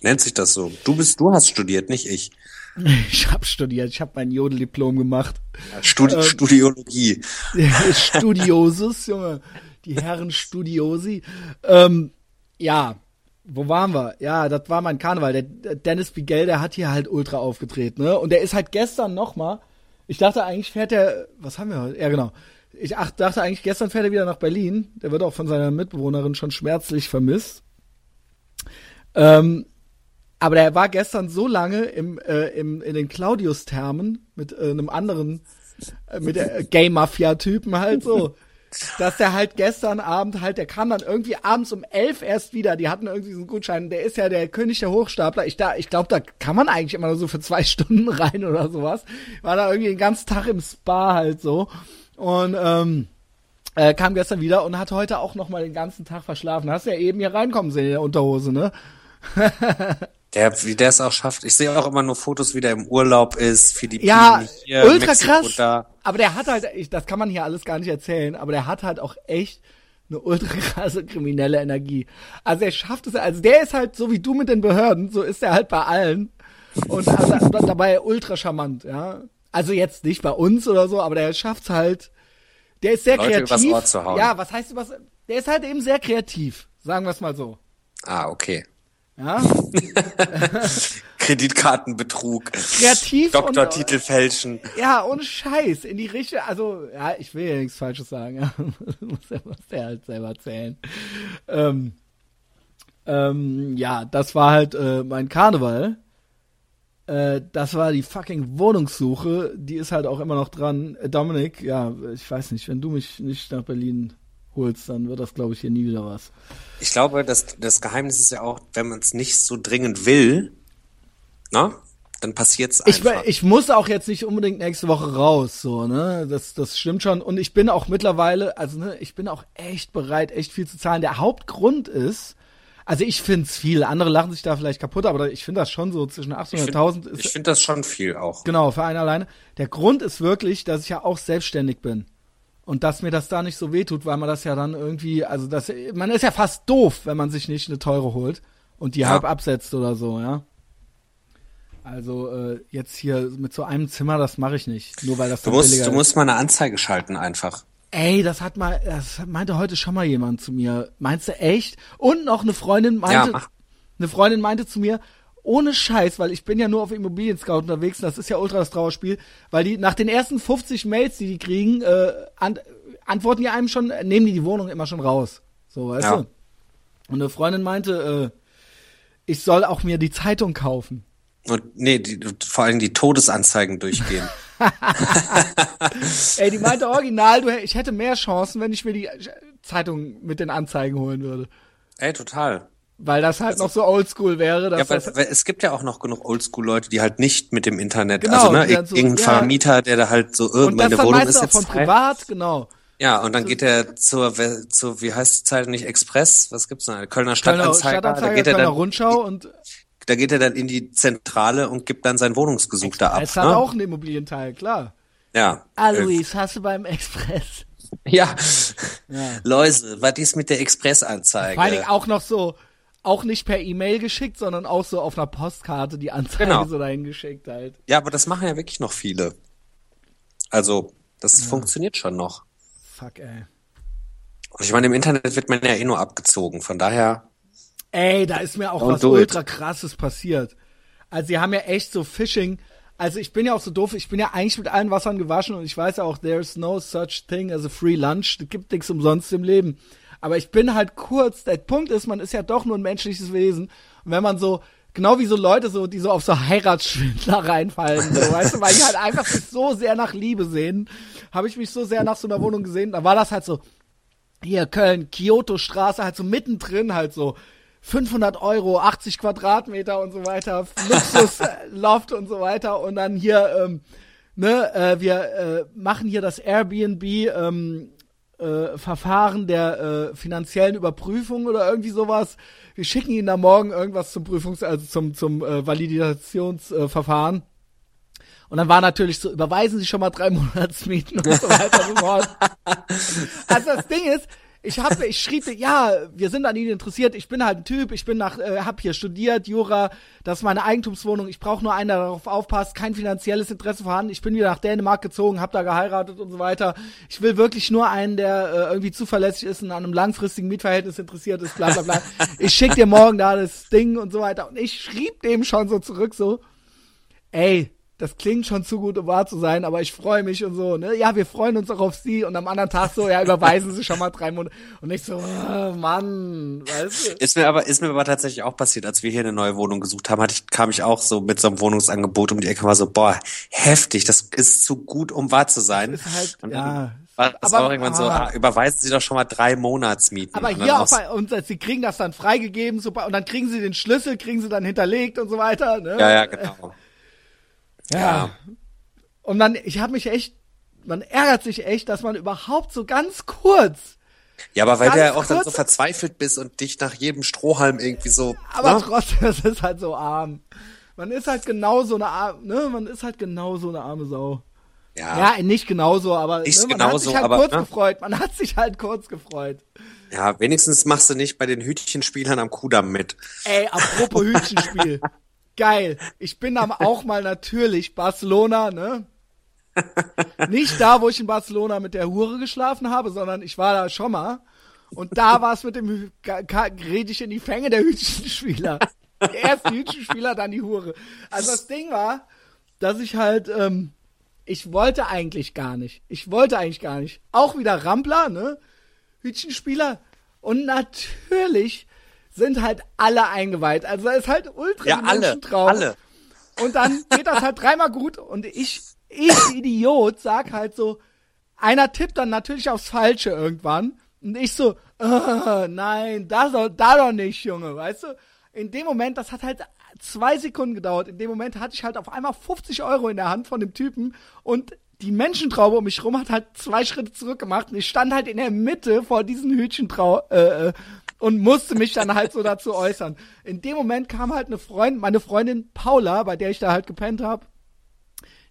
Nennt sich das so. Du bist, du hast studiert, nicht ich. <laughs> Ich habe studiert, ich habe mein Jodeldiplom gemacht. Studi Ähm. Studiologie. <laughs> Studiosus, Junge. Die Herren Studiosi. Ähm, ja, wo waren wir? Ja, das war mein Karneval. Der der Dennis Bigel, der hat hier halt ultra aufgetreten, ne? Und der ist halt gestern nochmal. Ich dachte eigentlich fährt er, was haben wir heute? Ja, genau. Ich ach, dachte eigentlich, gestern fährt er wieder nach Berlin. Der wird auch von seiner Mitbewohnerin schon schmerzlich vermisst. Ähm, aber der war gestern so lange im, äh, im, in den Claudius-Thermen mit äh, einem anderen, äh, mit der Gay-Mafia-Typen halt so, <laughs> dass der halt gestern Abend halt, der kam dann irgendwie abends um elf erst wieder, die hatten irgendwie so einen Gutschein, der ist ja der König der Hochstapler, ich, da, ich glaube, da kann man eigentlich immer nur so für zwei <laughs> Stunden rein oder sowas, war da irgendwie den ganzen Tag im Spa halt so. Und ähm, äh, kam gestern wieder und hat heute auch noch mal den ganzen Tag verschlafen. Hast ja eben hier reinkommen sehen in der Unterhose, ne? <laughs> Der, wie der es auch schafft. Ich sehe auch immer nur Fotos, wie der im Urlaub ist, Philippinen Ja, hier, ultra Mexiko krass. da. Aber der hat halt, ich, das kann man hier alles gar nicht erzählen, aber der hat halt auch echt eine ultra <laughs> krasse kriminelle Energie. Also er schafft es, also der ist halt so wie du mit den Behörden, so ist er halt bei allen. Und also, dabei ultra charmant, ja. Also jetzt nicht bei uns oder so, aber der schafft's halt. Der ist sehr Leute kreativ. übers Ohr zu hauen. Ja, was heißt was? Der ist halt eben sehr kreativ, sagen wir es mal so. Ah, okay. Ja, <laughs> Kreditkartenbetrug. kreativ Doktortitel fälschen. Ja, ohne Scheiß. In die Richtung, also, ja, ich will ja nichts Falsches sagen. <laughs> Muss, er, muss er halt selber erzählen. Ähm, ähm, ja, das war halt äh, mein Karneval. Äh, das war die fucking Wohnungssuche. Die ist halt auch immer noch dran. Äh, Dominik, ja, ich weiß nicht, wenn du mich nicht nach Berlin holst, dann wird das, glaube ich, hier nie wieder was. Ich glaube, das, das Geheimnis ist ja auch, wenn man es nicht so dringend will, na, dann passiert's Ich, einfach. ich muss auch jetzt nicht unbedingt nächste Woche raus, so, ne? Das, das stimmt schon. Und ich bin auch mittlerweile, also, ne, ich bin auch echt bereit, echt viel zu zahlen. Der Hauptgrund ist, also ich find's viel. Andere lachen sich da vielleicht kaputt, aber ich finde das schon so zwischen 800.000 ich ist, finde das schon viel auch. genau, für einen alleine. Der Grund ist wirklich, dass ich ja auch selbstständig bin. Und dass mir das da nicht so wehtut, weil man das ja dann irgendwie, also das, man ist ja fast doof, wenn man sich nicht eine teure holt und die Ja. halb absetzt oder so, ja. Also äh, jetzt hier mit so einem Zimmer, das mache ich nicht, nur weil das Du musst, du musst mal eine Anzeige schalten einfach. Ey, das hat mal, das meinte heute schon mal jemand zu mir. Meinst du echt? Und noch eine Freundin meinte, Ja, eine Freundin meinte zu mir, ohne Scheiß, weil ich bin ja nur auf Immobilien Scout unterwegs, und das ist ja ultra das Trauerspiel, weil die nach den ersten 50 Mails, die die kriegen, äh, an, antworten die einem schon, nehmen die die Wohnung immer schon raus. So, weißt Ja. du? Und eine Freundin meinte, äh, ich soll auch mir die Zeitung kaufen. Und nee, die, vor allem die Todesanzeigen durchgehen. <laughs> <laughs> Ey, die meinte original, du, ich hätte mehr Chancen, wenn ich mir die Zeitung mit den Anzeigen holen würde. Ey, total. Weil das halt noch so oldschool wäre. Ja, weil, weil es gibt ja auch noch genug Oldschool-Leute, die halt nicht mit dem Internet, Genau, also ne, so- irgendein ja. Vermieter, der da halt so, äh, und meine Wohnung ist jetzt von frei. privat, genau. Ja, und dann geht er zur, zur, wie heißt die Zeitung nicht, Express? Was gibt's noch? Kölner Stadtanzeiger. Stadtanzeiger da geht er Kölner dann, Rundschau und da geht er dann in die Zentrale und gibt dann sein Wohnungsgesuch da ab. es hat Ne? auch einen Immobilienteil, klar. Ja. Ah, Äh, Luis, hast du beim Express? <laughs> Ja. Ja. Läuse, was ist mit der Expressanzeige? Vor allen Dingen auch noch so, auch nicht per E-Mail geschickt, sondern auch so auf einer Postkarte die Anzeige Genau. so dahin geschickt halt. Ja, aber das machen ja wirklich noch viele. Also, das funktioniert schon noch. Fuck, ey. Und ich meine, im Internet wird man ja eh nur abgezogen. Von daher, Ey, da ist mir auch was it. ultra krasses passiert. Also sie haben ja echt so Phishing. Also ich bin ja auch so doof, ich bin ja eigentlich mit allen Wassern gewaschen und ich weiß ja auch, there's no such thing as a free lunch. Es gibt nichts umsonst im Leben. Aber ich bin halt kurz, der Punkt ist, man ist ja doch nur ein menschliches Wesen. Und wenn man so, genau wie so Leute so, die so auf so Heiratsschwindler <laughs> reinfallen, so, weißt du, weil die halt einfach sich so sehr nach Liebe sehen, habe ich mich so sehr nach so einer Wohnung gesehen. Da war das halt so, hier Köln, Kyoto Straße, halt so mittendrin halt so 500 Euro, 80 Quadratmeter und so weiter, Luxus, äh, und so weiter und dann hier, ähm, ne, äh, wir äh, machen hier das Airbnb ähm, äh, Verfahren der äh, finanziellen Überprüfung oder irgendwie sowas. Wir schicken Ihnen da morgen irgendwas zum Prüfungs-, also zum zum äh, Validationsverfahren. Verfahren. und dann war natürlich so, überweisen Sie schon mal drei <laughs> Monatsmieten und so weiter und so fort. Also das Ding ist, ich habe, ich schrieb, ja, wir sind an Ihnen interessiert. Ich bin halt ein Typ. Ich bin nach, äh, hab hier studiert, Jura. Das ist meine Eigentumswohnung. Ich brauche nur einen, der darauf aufpasst. Kein finanzielles Interesse vorhanden. Ich bin wieder nach Dänemark gezogen, habe da geheiratet und so weiter. Ich will wirklich nur einen, der äh, irgendwie zuverlässig ist und an einem langfristigen Mietverhältnis interessiert ist. Bla bla bla. Ich schick dir morgen da das Ding und so weiter. Und ich schrieb dem schon so zurück so, ey, das klingt schon zu gut, um wahr zu sein, aber ich freue mich und so, ne? Ja, wir freuen uns auch auf Sie und am anderen Tag so, ja, überweisen Sie schon mal drei Monate. Und ich so, oh, Mann, weißt du? ist mir aber, ist mir aber tatsächlich auch passiert, als wir hier eine neue Wohnung gesucht haben, hatte ich, kam ich auch so mit so einem Wohnungsangebot um die Ecke, war so, boah, heftig, das ist zu gut, um wahr zu sein. halt, ja. war das Aber- auch irgendwann so, ah. ah, überweisen Sie doch schon mal drei Monatsmieten. Aber hier auch auch bei uns, sie kriegen das dann freigegeben, super, und dann kriegen sie den Schlüssel, kriegen sie dann hinterlegt und so weiter, ne? Ja, ja, genau. Ja. Und dann, ich habe mich echt, man ärgert sich echt, dass man überhaupt so ganz kurz, Ja, aber weil du ja auch dann so verzweifelt bist und dich nach jedem Strohhalm irgendwie so, aber ne? trotzdem, <laughs> es ist halt so arm. Man ist halt genau so eine arme, ne, man ist halt genau so eine arme Sau. ja, Ja, nicht genauso, aber Nicht ne, man genauso, hat sich halt aber, kurz ne? gefreut. Man hat sich halt kurz gefreut. ja, wenigstens machst du nicht bei den Hütchenspielern am Kudamm mit. Ey, apropos <laughs> Hütchenspiel. Geil. Ich bin dann auch mal natürlich Barcelona, ne? Nicht da, wo ich in Barcelona mit der Hure geschlafen habe, sondern ich war da schon mal. Und da war es mit dem, rede ich in die Fänge der Hütchenspieler. Erst die Hütchenspieler, dann die Hure. Also das Ding war, dass ich halt, ähm, ich wollte eigentlich gar nicht. Ich wollte eigentlich gar nicht. Auch wieder Rampler, ne? Hütchenspieler. Und natürlich sind halt alle eingeweiht. Also da ist halt ultra Ja, alle, Menschen drauf. alle. Und dann <laughs> geht das halt dreimal gut und ich, ich Idiot, sag halt so, einer tippt dann natürlich aufs Falsche irgendwann und ich so, äh, nein, da, soll, da doch nicht, Junge, weißt du? In dem Moment, das hat halt zwei Sekunden gedauert, in dem Moment hatte ich halt auf einmal 50 Euro in der Hand von dem Typen und die Menschentraube um mich rum hat halt zwei Schritte zurück gemacht und ich stand halt in der Mitte vor diesen Hütchentrau äh, äh, und musste mich dann halt so dazu äußern. In dem Moment kam halt eine Freundin, meine Freundin Paula, bei der ich da halt gepennt hab,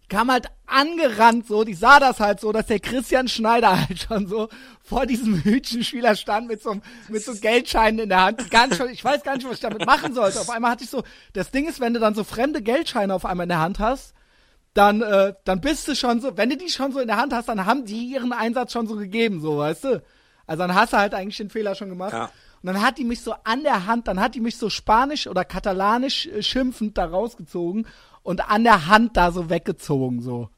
kam halt angerannt so, die sah das halt so, dass der Christian Schneider <laughs> halt schon so vor diesem Hütchenspieler stand mit so, mit so Geldscheinen in der Hand. Gar nicht, ich weiß gar nicht, was ich damit machen sollte. Auf einmal hatte ich so, das Ding ist, wenn du dann so fremde Geldscheine auf einmal in der Hand hast, dann, äh, dann bist du schon so, wenn du die schon so in der Hand hast, dann haben die ihren Einsatz schon so gegeben, so, weißt du? Also dann hast du halt eigentlich den Fehler schon gemacht. Ja. Und dann hat die mich so an der Hand, dann hat die mich so spanisch oder katalanisch äh, schimpfend da rausgezogen und an der Hand da so weggezogen, so.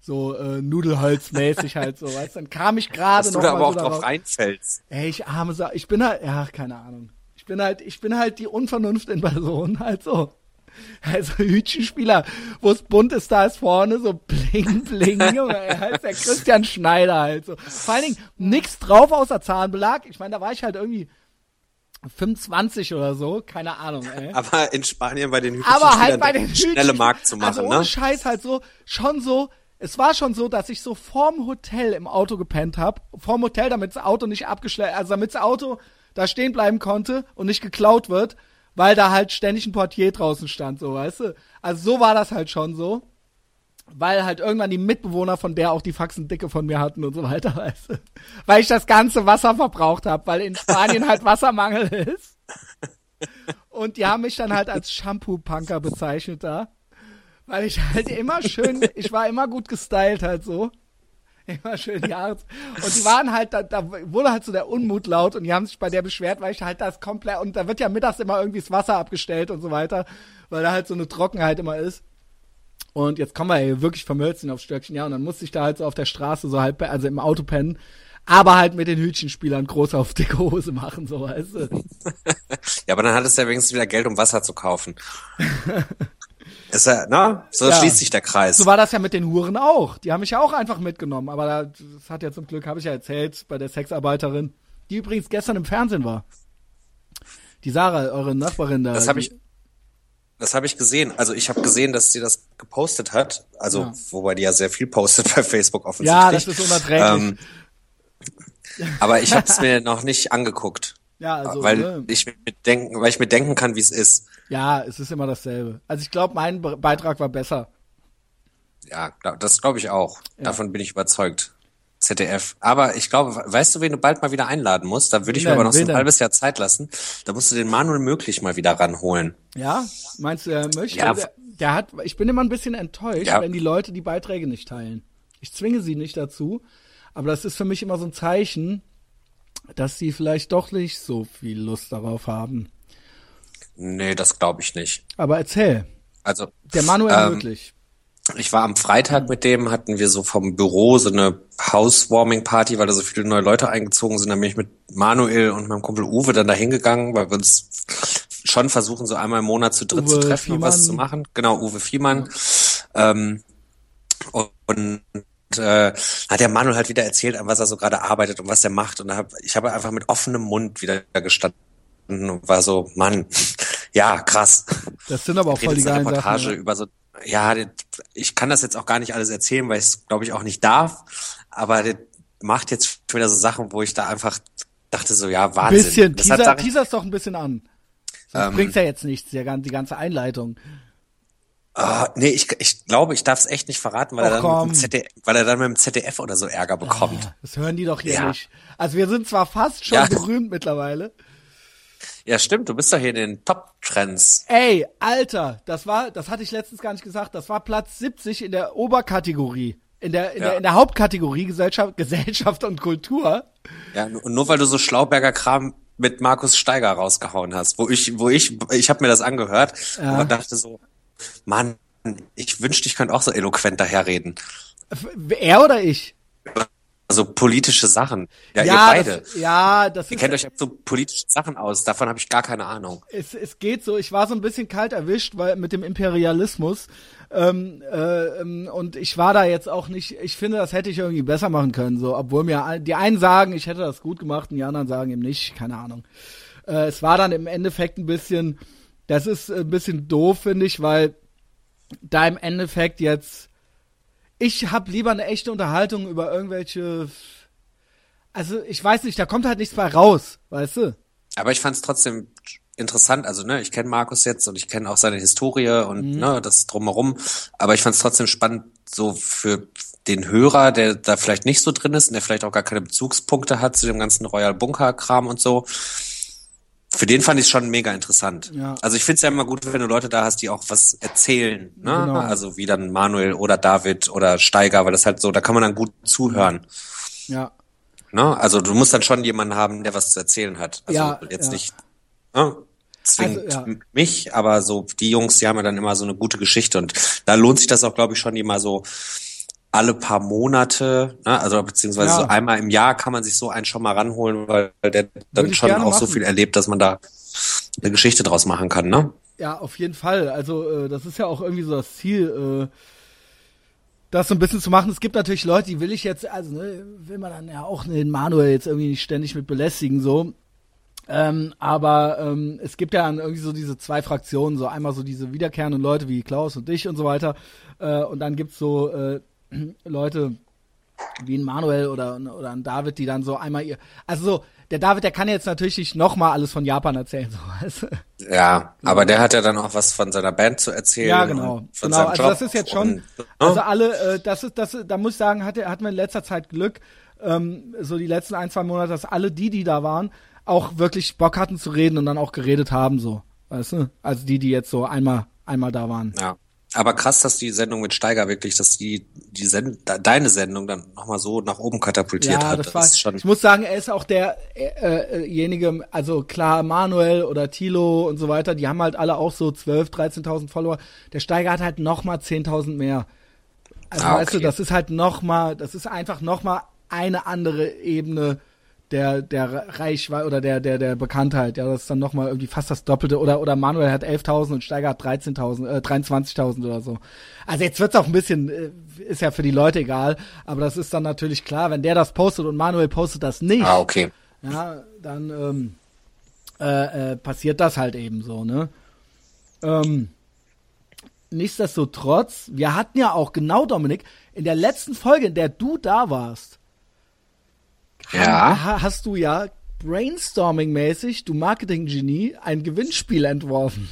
So äh, Nudelholzmäßig halt so, weißt? Dann kam ich gerade noch du da aber auch so drauf darauf. reinfällst. Ey, ich arme Sa ich bin halt, ja, keine Ahnung. Ich bin halt, ich bin halt die Unvernunft in Person, <laughs> halt so. <laughs> Also Hütchenspieler, wo es bunt ist, da ist vorne so bling bling, <laughs> Junge, er heißt der Christian Schneider halt so. Vor allen Dingen nix drauf außer Zahnbelag. Ich meine, da war ich halt irgendwie 25 oder so, keine Ahnung, ey. Aber in Spanien bei den Aber halt Hütchenspielern bei den schnelle Hütchen- Markt zu machen, also ohne ne? Scheiß halt so, schon so es war schon so, dass ich so vorm Hotel im Auto gepennt habe. Vorm Hotel, damit das Auto nicht abgeschleppt, also damit das Auto da stehen bleiben konnte und nicht geklaut wird, weil da halt ständig ein Portier draußen stand, so, weißt du? Also so war das halt schon so. Weil halt irgendwann die Mitbewohner von der auch die Faxendicke von mir hatten und so weiter, <laughs> weißt du? Weil ich das ganze Wasser verbraucht habe, weil in Spanien halt Wassermangel <laughs> ist. Und die haben mich dann halt als Shampoo-Punker bezeichnet da. Weil ich halt immer schön, ich war immer gut gestylt halt so. <laughs> Immer schön die Haare. Und die waren halt, da, da wurde halt so der Unmut laut und die haben sich bei der beschwert, weil ich halt das komplett, und da wird ja mittags immer irgendwie das Wasser abgestellt und so weiter, weil da halt so eine Trockenheit immer ist. Und jetzt kommen wir hier wirklich vermölzen aufs Stöckchen, ja, und dann musste ich da halt so auf der Straße so halb, also im Auto pennen, aber halt mit den Hütchenspielern groß auf dicke Hose machen, so weißt du. <laughs> ja, aber dann hattest du ja wenigstens wieder Geld, um Wasser zu kaufen. <laughs> Ist ja, na, so Ja. schließt sich der Kreis. So war das ja mit den Huren auch. Die haben mich ja auch einfach mitgenommen. Aber da- das hat ja zum Glück, habe ich ja erzählt, bei der Sexarbeiterin, die übrigens gestern im Fernsehen war. Die Sarah, eure Nachbarin da. Das habe ich, das habe ich gesehen. Also ich habe gesehen, dass sie das gepostet hat. Also Ja. wobei die ja sehr viel postet bei Facebook offensichtlich. Ja, das ist unerträglich. Ähm, aber ich habe es mir noch nicht angeguckt, ja, also, weil ne? ich mir denken, weil ich mir denken kann, wie es ist. ja, es ist immer dasselbe. Also ich glaube, mein Be Beitrag war besser. Ja, das glaube ich auch. Davon bin ich überzeugt. ZDF. Aber ich glaube, weißt du, wen du bald mal wieder einladen musst? Da würde ich mir aber noch so ein denn? halbes Jahr Zeit lassen. Da musst du den Manuel möglich mal wieder ranholen. Ja? Meinst du, er möchte? Ja, der, der hat, ich bin immer ein bisschen enttäuscht, Ja. wenn die Leute die Beiträge nicht teilen. Ich zwinge sie nicht dazu, aber das ist für mich immer so ein Zeichen, dass sie vielleicht doch nicht so viel Lust darauf haben. Nee, das glaube ich nicht. Aber erzähl. Also Der Manuel Ähm, möglich. Ich war am Freitag mit dem, hatten wir so vom Büro so eine Housewarming-Party, weil da so viele neue Leute eingezogen sind. Da bin ich mit Manuel und meinem Kumpel Uwe dann da hingegangen, weil wir uns schon versuchen, so einmal im Monat zu dritt Uwe zu treffen und was Fiemann. zu machen. Genau, Uwe Fiemann. Ähm, und äh, hat der Manuel halt wieder erzählt, an was er so gerade arbeitet und was er macht. Und hab, ich habe einfach mit offenem Mund wieder gestanden und war so, Mann, <laughs> ja, krass Das sind aber auch voll die geilen Reportage Sachen. ja. über so, ja, das- ich kann das jetzt auch gar nicht alles erzählen, weil ich es, glaube ich, auch nicht darf. Aber der macht jetzt schon wieder so Sachen, wo ich da einfach dachte so, ja, Wahnsinn. Bisschen, Das hat teaser, Sachen- teaser's doch ein bisschen an. Sonst Ähm, bringt's ja jetzt nichts, die ganze Einleitung. Ah, nee, ich, ich glaube, ich darf es echt nicht verraten, weil, Och, er dann komm. mit dem ZDF, weil er dann mit dem ZDF oder so Ärger bekommt. Das hören die doch hier Ja. nicht. Also wir sind zwar fast schon Ja. berühmt mittlerweile. Ja, stimmt, du bist doch hier in den Top-Trends. Ey, Alter, das war, das hatte ich letztens gar nicht gesagt, das war Platz 70 in der Oberkategorie. In der, in Ja. der, in der Hauptkategorie Gesellschaft, Gesellschaft und Kultur. Ja, und nur weil du so Schlauberger Kram mit Markus Steiger rausgehauen hast, wo ich, wo ich, ich habe mir das angehört Ja. und dachte so, Mann, ich wünschte, ich könnte auch so eloquent daherreden. Er oder ich? Also politische Sachen. Ja, ihr beide. Das, ja, das ihr ist, kennt euch so politische Sachen aus. Davon habe ich gar keine Ahnung. es, es geht so, ich war so ein bisschen kalt erwischt, weil mit dem Imperialismus. Ähm, äh, ähm, und ich war da jetzt auch nicht, ich finde, das hätte ich irgendwie besser machen können, so, obwohl mir die einen sagen, ich hätte das gut gemacht und die anderen sagen eben nicht, keine Ahnung. Äh, es war dann im Endeffekt ein bisschen, das ist ein bisschen doof, finde ich, weil da im Endeffekt jetzt, ich habe lieber eine echte Unterhaltung über irgendwelche, also ich weiß nicht, da kommt halt nichts bei raus, weißt du? Aber ich fand es trotzdem interessant. Also, ne, ich kenne Markus jetzt und ich kenne auch seine Historie und Mhm. ne, das drumherum. Aber ich fand es trotzdem spannend, so für den Hörer, der da vielleicht nicht so drin ist und der vielleicht auch gar keine Bezugspunkte hat zu dem ganzen Royal Bunker-Kram und so. Für den fand ich es schon mega interessant. Ja. Also ich finde es ja immer gut, wenn du Leute da hast, die auch was erzählen. Ne? Genau. Also wie dann Manuel oder David oder Steiger, weil das halt so, da kann man dann gut zuhören. Ja. Ne? Also du musst dann schon jemanden haben, der was zu erzählen hat. Also Ja, jetzt ja. nicht ne? zwingend Also, ja. mich, aber so die Jungs, die haben ja dann immer so eine gute Geschichte und da lohnt sich das auch, glaube ich, schon die mal so alle paar Monate, ne? also beziehungsweise Ja. so einmal im Jahr kann man sich so einen schon mal ranholen, weil der dann schon auch so machen. viel erlebt, dass man da eine Geschichte draus machen kann, ne? Ja, auf jeden Fall. Also äh, das ist ja auch irgendwie so das Ziel, äh, das so ein bisschen zu machen. Es gibt natürlich Leute, die will ich jetzt, also ne, will man dann ja auch den Manuel jetzt irgendwie nicht ständig mit belästigen so. Ähm, aber ähm, es gibt ja dann irgendwie so diese zwei Fraktionen, so einmal so diese wiederkehrenden Leute wie Klaus und dich und so weiter. Äh, und dann gibt's so äh, Leute wie ein Manuel oder, oder ein David, die dann so einmal ihr, also so, der David, der kann jetzt natürlich nicht nochmal alles von Japan erzählen, so, weißt du? Ja, aber der hat ja dann auch was von seiner Band zu erzählen. Ja, genau. Von genau. Also Job das ist jetzt schon, und, ne? also alle, äh, das ist, das, da muss ich sagen, hatte, hatten wir in letzter Zeit Glück, ähm, so die letzten ein, zwei Monate, dass alle die, die da waren, auch wirklich Bock hatten zu reden und dann auch geredet haben, so, weißt du? Also die, die jetzt so einmal, einmal da waren. Ja. Aber krass, dass die Sendung mit Steiger wirklich, dass die, die Send deine Sendung dann nochmal so nach oben katapultiert Ja, hat. das war, schon, ich muss sagen, er ist auch derjenige, also klar, Manuel oder Tilo und so weiter, die haben halt alle auch so 12, 13.000 Follower. Der Steiger hat halt nochmal 10.000 mehr. Also Ah, weißt du, okay. das ist halt nochmal, das ist einfach nochmal eine andere Ebene der, der Reichweite oder der, der, der Bekanntheit. Ja, das ist dann nochmal irgendwie fast das Doppelte. Oder, oder Manuel hat 11.000 und Steiger hat 13.000, äh, 23.000 oder so. Also jetzt wird's auch ein bisschen, äh, ist ja für die Leute egal. Aber das ist dann natürlich klar, wenn der das postet und Manuel postet das nicht. ah, okay. Ja, dann ähm, äh, äh, passiert das halt eben so, ne? Ähm, nichtsdestotrotz, wir hatten ja auch genau, Dominik, in der letzten Folge, in der du da warst, Ja. ha hast du ja brainstorming-mäßig, du Marketing-Genie, ein Gewinnspiel entworfen.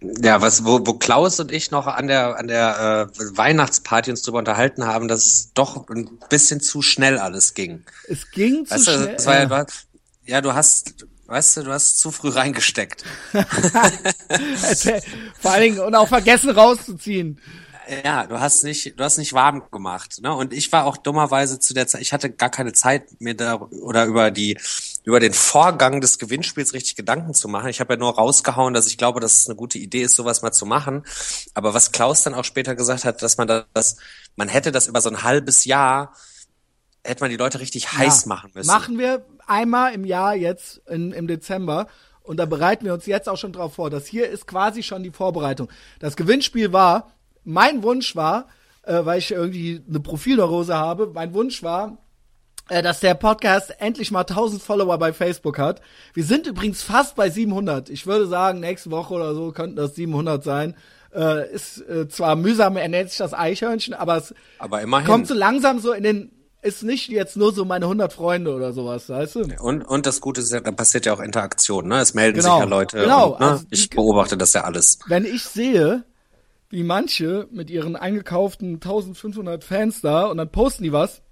Ja, was, wo, wo Klaus und ich noch an der, an der äh, Weihnachtsparty uns drüber unterhalten haben, dass es doch ein bisschen zu schnell alles ging. Es ging zu Weißt du, schnell. war ja, hast, ja, du hast, weißt du, du hast zu früh reingesteckt. <laughs> <laughs> Vor allen Dingen, und auch vergessen rauszuziehen. Ja, du hast nicht, du hast nicht warm gemacht, ne? Und ich war auch dummerweise zu der Zeit, ich hatte gar keine Zeit, mir da oder über die, über den Vorgang des Gewinnspiels richtig Gedanken zu machen. Ich habe ja nur rausgehauen, dass ich glaube, dass es eine gute Idee ist, sowas mal zu machen. Aber was Klaus dann auch später gesagt hat, dass man das, man hätte das über so ein halbes Jahr, hätte man die Leute richtig heiß Ja. machen müssen. Machen wir einmal im Jahr jetzt in, im Dezember. Und da bereiten wir uns jetzt auch schon drauf vor. Das hier ist quasi schon die Vorbereitung. Das Gewinnspiel war, mein Wunsch war, äh, weil ich irgendwie eine Profilneurose habe, mein Wunsch war, äh, dass der Podcast endlich mal 1000 Follower bei Facebook hat. Wir sind übrigens fast bei 700. Ich würde sagen, nächste Woche oder so könnten das 700 sein. Äh, ist äh, zwar mühsam ernährt sich das Eichhörnchen, aber es Aber kommt so langsam so in den, ist nicht jetzt nur so meine 100 Freunde oder sowas, weißt du? Und, und das Gute ist ja, da passiert ja auch Interaktion, ne? Es melden Genau, sich ja Leute. genau, Und, ne? also die- ich beobachte das ja alles. Wenn ich sehe, wie manche mit ihren eingekauften 1500 Fans da und dann posten die was.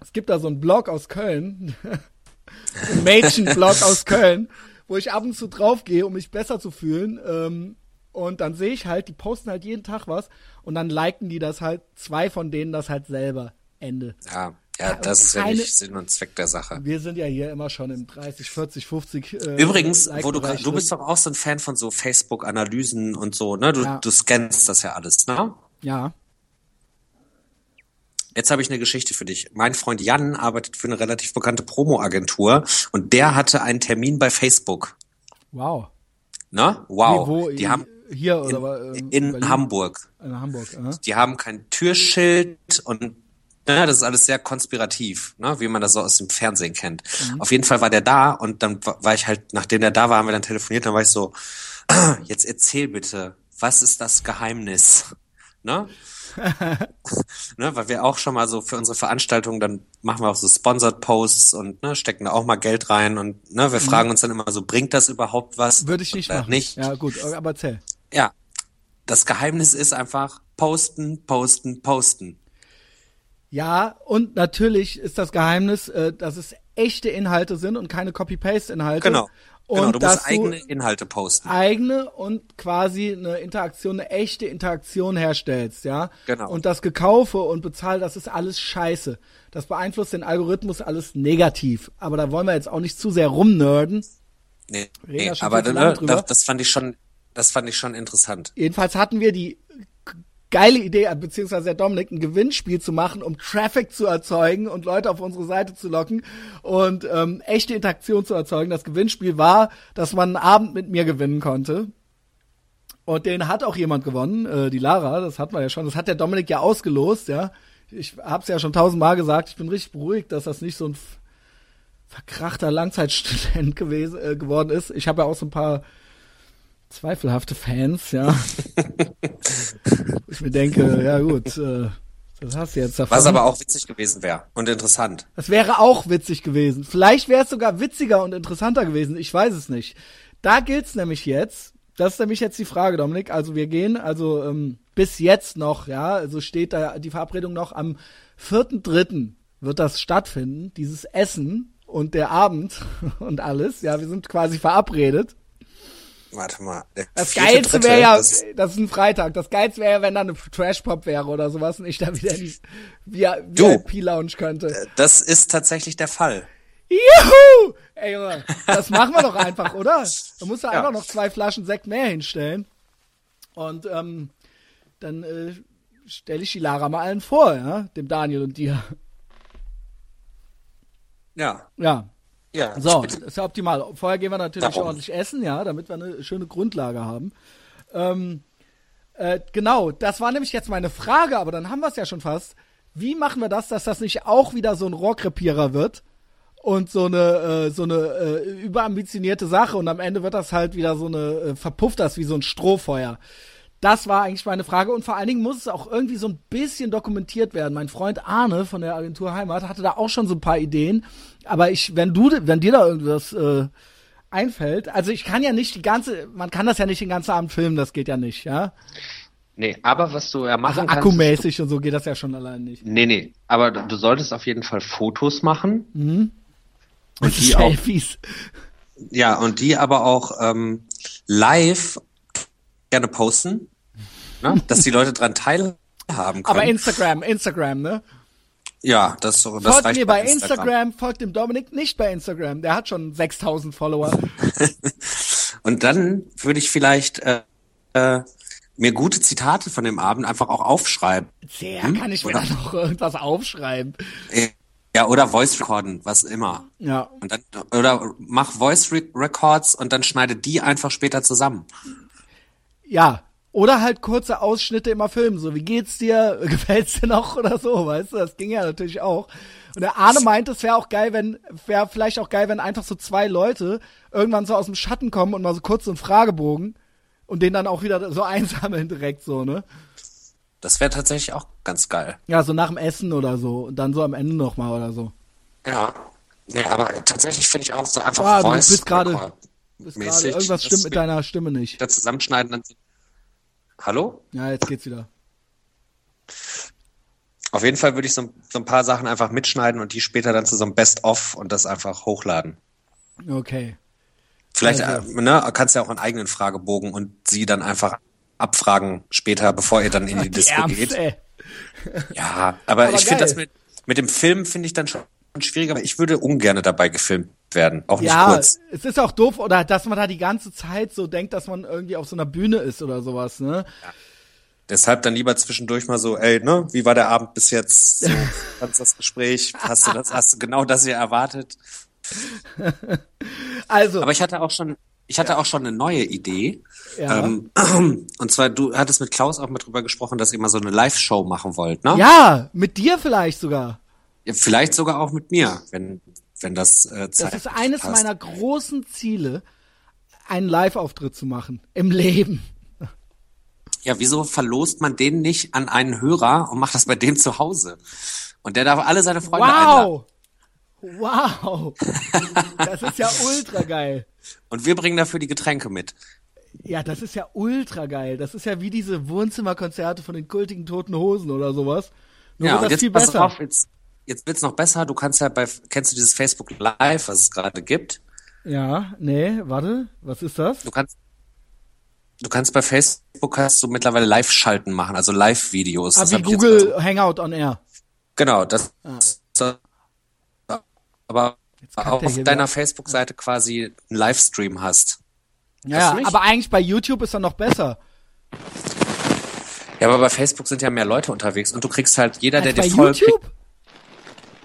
Es gibt da so einen Blog aus Köln, <laughs> ein Mädchenblog aus Köln, wo ich ab und zu draufgehe, um mich besser zu fühlen. Ähm, und dann sehe ich halt, die posten halt jeden Tag was und dann liken die das halt, zwei von denen das halt selber. Ende. Ja, ja, das ist ja keine- nicht Sinn und Zweck der Sache. Wir sind ja hier immer schon im 30, 40, 50. Äh, Übrigens, wo du, du bist doch auch so ein Fan von so Facebook-Analysen und so, ne? Du, Ja. du scannst das ja alles, ne? Ja. Jetzt habe ich eine Geschichte für dich. Mein Freund Jan arbeitet für eine relativ bekannte Promo-Agentur und der hatte einen Termin bei Facebook. Wow. Ne? Wow. Wo, die in- haben hier oder in, ähm, in? Hamburg. In Hamburg, aha. Die haben kein Türschild und ne, das ist alles sehr konspirativ, ne, wie man das so aus dem Fernsehen kennt. Mhm. Auf jeden Fall war der da und dann wa- war ich halt, nachdem der da war, haben wir dann telefoniert, dann war ich so, <clears throat> jetzt erzähl bitte, was ist das Geheimnis? <laughs> Ne? <laughs> ne, weil wir auch schon mal so für unsere Veranstaltungen, dann machen wir auch so Sponsored Posts und ne, stecken da auch mal Geld rein und ne, wir fragen uns dann immer so, bringt das überhaupt was? Mhm. Würde ich nicht machen. Nicht. Ja, gut, aber erzähl. Ja, das Geheimnis ist einfach posten, posten, posten. Ja, und natürlich ist das Geheimnis, äh, dass es echte Inhalte sind und keine Copy-Paste-Inhalte. Genau. Und genau, du musst eigene Inhalte posten. eigene und quasi eine Interaktion, eine echte Interaktion herstellst, ja. Genau. Und das Gekaufe und Bezahl, das ist alles scheiße. Das beeinflusst den Algorithmus alles negativ. Aber da wollen wir jetzt auch nicht zu sehr rumnerden. Nee, nee aber ne, das, das fand ich schon, das fand ich schon interessant. Jedenfalls hatten wir die geile Idee, beziehungsweise der Dominik, ein Gewinnspiel zu machen, um Traffic zu erzeugen und Leute auf unsere Seite zu locken und ähm, echte Interaktion zu erzeugen. Das Gewinnspiel war, dass man einen Abend mit mir gewinnen konnte. Und den hat auch jemand gewonnen, äh, die Lara, das hatten wir ja schon. Das hat der Dominik ja ausgelost, ja. Ich hab's ja schon tausendmal gesagt, ich bin richtig beruhigt, dass das nicht so ein verkrachter Langzeitstudent <laughs> gewesen, äh, geworden ist. Ich habe ja auch so ein paar zweifelhafte Fans, ja. <laughs> Ich mir denke, ja gut, äh, Das hast du jetzt davon. Was aber auch witzig gewesen wäre und interessant. Das wäre auch witzig gewesen. Vielleicht wäre es sogar witziger und interessanter gewesen. Ich weiß es nicht. Da gilt's nämlich jetzt. Das ist nämlich jetzt die Frage, Dominik. Also wir gehen, also ähm, bis jetzt noch, ja, also steht da die Verabredung noch am 4.3. wird das stattfinden, dieses Essen und der Abend <laughs> und alles. Ja, wir sind quasi verabredet. Warte mal. Das Geilste wäre ja, das- das ist ein Freitag. Das Geilste wäre ja, wenn da eine Trash-Pop wäre oder sowas und ich da wieder in die Du. VIP-Lounge könnte. Das ist tatsächlich der Fall. Juhu! Ey, Junge, das machen wir doch einfach, oder? Da musst du Ja. einfach noch zwei Flaschen Sekt mehr hinstellen. Und ähm, dann äh, stelle ich die Lara mal allen vor, ja? Dem Daniel und dir. Ja. Ja. Ja. So, ist ja optimal. Vorher gehen wir natürlich Darum. ordentlich essen, ja, damit wir eine schöne Grundlage haben. Ähm, äh, genau, das war nämlich jetzt meine Frage, aber dann haben wir es ja schon fast. Wie machen wir das, dass das nicht auch wieder so ein Rohrkrepierer wird und so eine äh, so eine äh, überambitionierte Sache und am Ende wird das halt wieder so eine äh, verpufft das wie so ein Strohfeuer. Das war eigentlich meine Frage und vor allen Dingen muss es auch irgendwie so ein bisschen dokumentiert werden. Mein Freund Arne von der Agentur Heimat hatte da auch schon so ein paar Ideen, aber ich, wenn du, wenn dir da irgendwas äh, einfällt, also ich kann ja nicht die ganze, man kann das ja nicht den ganzen Abend filmen, das geht ja nicht, ja. Nee, aber was du ja machen Also kannst. akkumäßig und so geht das ja schon allein nicht. Nee, nee, aber du solltest auf jeden Fall Fotos machen. Mhm. Und <laughs> die auch, Selfies. Ja, und die aber auch ähm, live gerne posten, ne? dass die Leute dran teilhaben können. Aber Instagram, Instagram, ne? ja, das, so- das Folgt reicht mir bei Instagram. folgt dem Dominik nicht bei Instagram. Der hat schon 6000 Follower. <laughs> Und dann würde ich vielleicht äh, äh, mir gute Zitate von dem Abend einfach auch aufschreiben. Sehr, Hm? kann ich mir da noch irgendwas aufschreiben. Ja, oder Voice Recorden, was immer. Ja. Und dann, oder mach Voice Re Records und dann schneide die einfach später zusammen. Ja. Oder halt kurze Ausschnitte immer filmen, so wie geht's dir, <laughs> gefällt's dir noch oder so, weißt du, das ging ja natürlich auch. Und der Arne meint, es wäre auch geil, wenn, wäre vielleicht auch geil, wenn einfach so zwei Leute irgendwann so aus dem Schatten kommen und mal so kurz so einen Fragebogen und den dann auch wieder so <laughs> einsammeln direkt so, ne? Das wäre tatsächlich auch ganz geil. Ja, so nach dem Essen oder so und dann so am Ende nochmal oder so. Ja. Nee, aber tatsächlich finde ich auch so einfach Ah, du Voice Record Bist gerade, mäßig, irgendwas stimmt mit deiner Stimme nicht. da zusammenschneiden dann Hallo? Ja, jetzt geht's wieder. Auf jeden Fall würde ich so, so ein paar Sachen einfach mitschneiden und die später dann zu so einem Best-of und das einfach hochladen. Okay. Vielleicht Also. äh, ne, kannst du ja auch einen eigenen Fragebogen und sie dann einfach abfragen später, bevor ihr dann in die <laughs> Disco Ernst, geht. ey. <laughs> Ja, aber, Aber ich finde das mit, mit dem Film finde ich dann schon schwieriger, aber ich würde ungern dabei gefilmt werden, auch nicht Ja, kurz. es ist auch doof, oder dass man da die ganze Zeit so denkt, dass man irgendwie auf so einer Bühne ist oder sowas, ne? Deshalb dann lieber zwischendurch mal so, ey, ne, wie war der Abend bis jetzt? So, <laughs> ganz das Gespräch, hast du das, hast du genau das hier erwartet? <laughs> Also, Aber ich hatte auch schon, ich hatte auch schon eine neue Idee. Ja. Ähm, <clears throat> und zwar, du hattest mit Klaus auch mal drüber gesprochen, dass ihr mal so eine Live-Show machen wollt, ne? ja, mit dir vielleicht sogar. Ja, Vielleicht sogar auch mit mir, wenn, wenn das äh, Das zeitlich ist eines passt. meiner großen Ziele, einen Live-Auftritt zu machen. Im Leben. Ja, wieso verlost man den nicht an einen Hörer und macht das bei dem zu Hause? Und der darf alle seine Freunde einladen. Wow! Wow! Das ist ja ultra geil. <laughs> Und wir bringen dafür die Getränke mit. Ja, das ist ja ultra geil. Das ist ja wie diese Wohnzimmerkonzerte von den kultigen Toten Hosen oder sowas. Nur ja, wird und das jetzt viel pass besser. auf, jetzt, jetzt wird's noch besser. Du kannst ja bei, kennst du dieses Facebook Live, was es gerade gibt? Ja, nee, warte, was ist das? Du kannst, du kannst bei Facebook hast du mittlerweile Live-Schalten machen, also Live-Videos. Ah, Das wie Google also- Hangout on Air. Genau, das, aber kackt er auf deiner. Facebook-Seite quasi einen Livestream hast. Ja, aber eigentlich bei YouTube ist er noch besser. Ja, aber bei Facebook sind ja mehr Leute unterwegs und du kriegst halt jeder, der Als dir bei folgt. YouTube? Kriegt,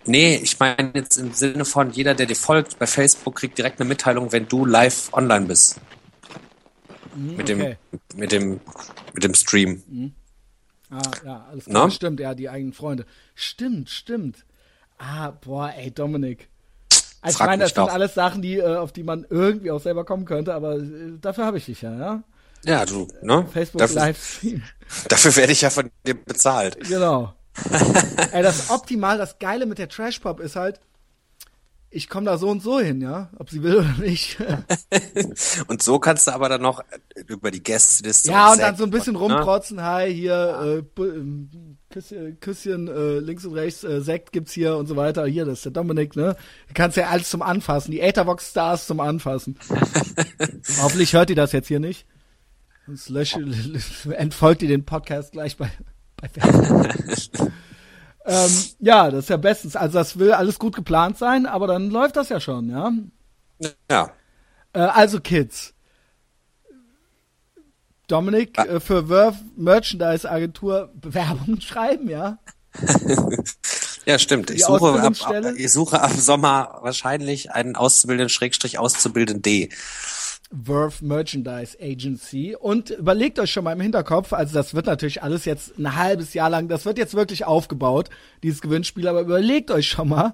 nee, ich meine jetzt im Sinne von jeder, der dir folgt bei Facebook, kriegt direkt eine Mitteilung, wenn du live online bist. Mit dem, Mhm, mit dem, mit dem Stream. Ah, ja, alles klar. Stimmt, ja, die eigenen Freunde. Stimmt, stimmt. Ah, boah, ey, Dominik. Also ich meine, das sind doch. alles Sachen, die, äh, auf die man irgendwie auch selber kommen könnte, aber äh, dafür habe ich dich ja, ja? Ja, du, ne? Facebook Dafür, Livestream. <laughs> dafür werde ich ja von dir bezahlt. Genau. Ey, das optimal, das Geile mit der Trash Pop ist halt, ich komme da so und so hin, ja, ob sie will oder nicht. <laughs> und so kannst du aber dann noch über die Gästeliste. Ja, und, und dann so ein bisschen ne? rumprotzen, hi, hier, äh, Küsschen, Küsschen äh, links und rechts, äh, Sekt gibt's hier und so weiter. Hier, das ist der Dominik, ne? Du kannst ja alles zum Anfassen, die Etherbox Stars zum Anfassen. <laughs> Hoffentlich hört ihr das jetzt hier nicht. Sonst lösche, <laughs> entfolgt ihr den Podcast gleich bei <laughs> ähm, ja, das ist ja bestens. Also das will alles gut geplant sein, aber dann läuft das ja schon, ja? Ja. Äh, also Kids. Dominik ah. äh, für Verve Merchandise Agentur Bewerbung schreiben, ja? <laughs> ja, stimmt. Ich suche, ab, ich suche ab Sommer wahrscheinlich einen Auszubildenden Schrägstrich Auszubildenden D. Verve Merchandise Agency. Und überlegt euch schon mal im Hinterkopf, also das wird natürlich alles jetzt ein halbes Jahr lang, das wird jetzt wirklich aufgebaut, dieses Gewinnspiel, aber überlegt euch schon mal,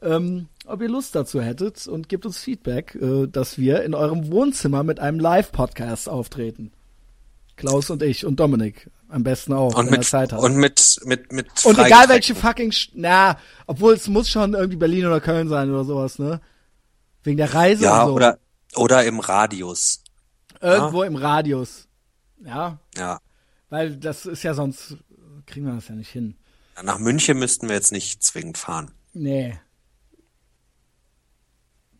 ähm, ob ihr Lust dazu hättet und gebt uns Feedback, äh, dass wir in eurem Wohnzimmer mit einem Live-Podcast auftreten. Klaus und ich und Dominik. Am besten auch, und wenn mit, er Zeit hat. Und mit, mit, mit Und egal welche fucking, na, obwohl es muss schon irgendwie Berlin oder Köln sein oder sowas, ne? Wegen der Reise ja, so. oder, oder im Radius. Irgendwo ja? im Radius. Ja. Ja. Weil das ist ja sonst, kriegen wir das ja nicht hin. Nach München müssten wir jetzt nicht zwingend fahren. Nee.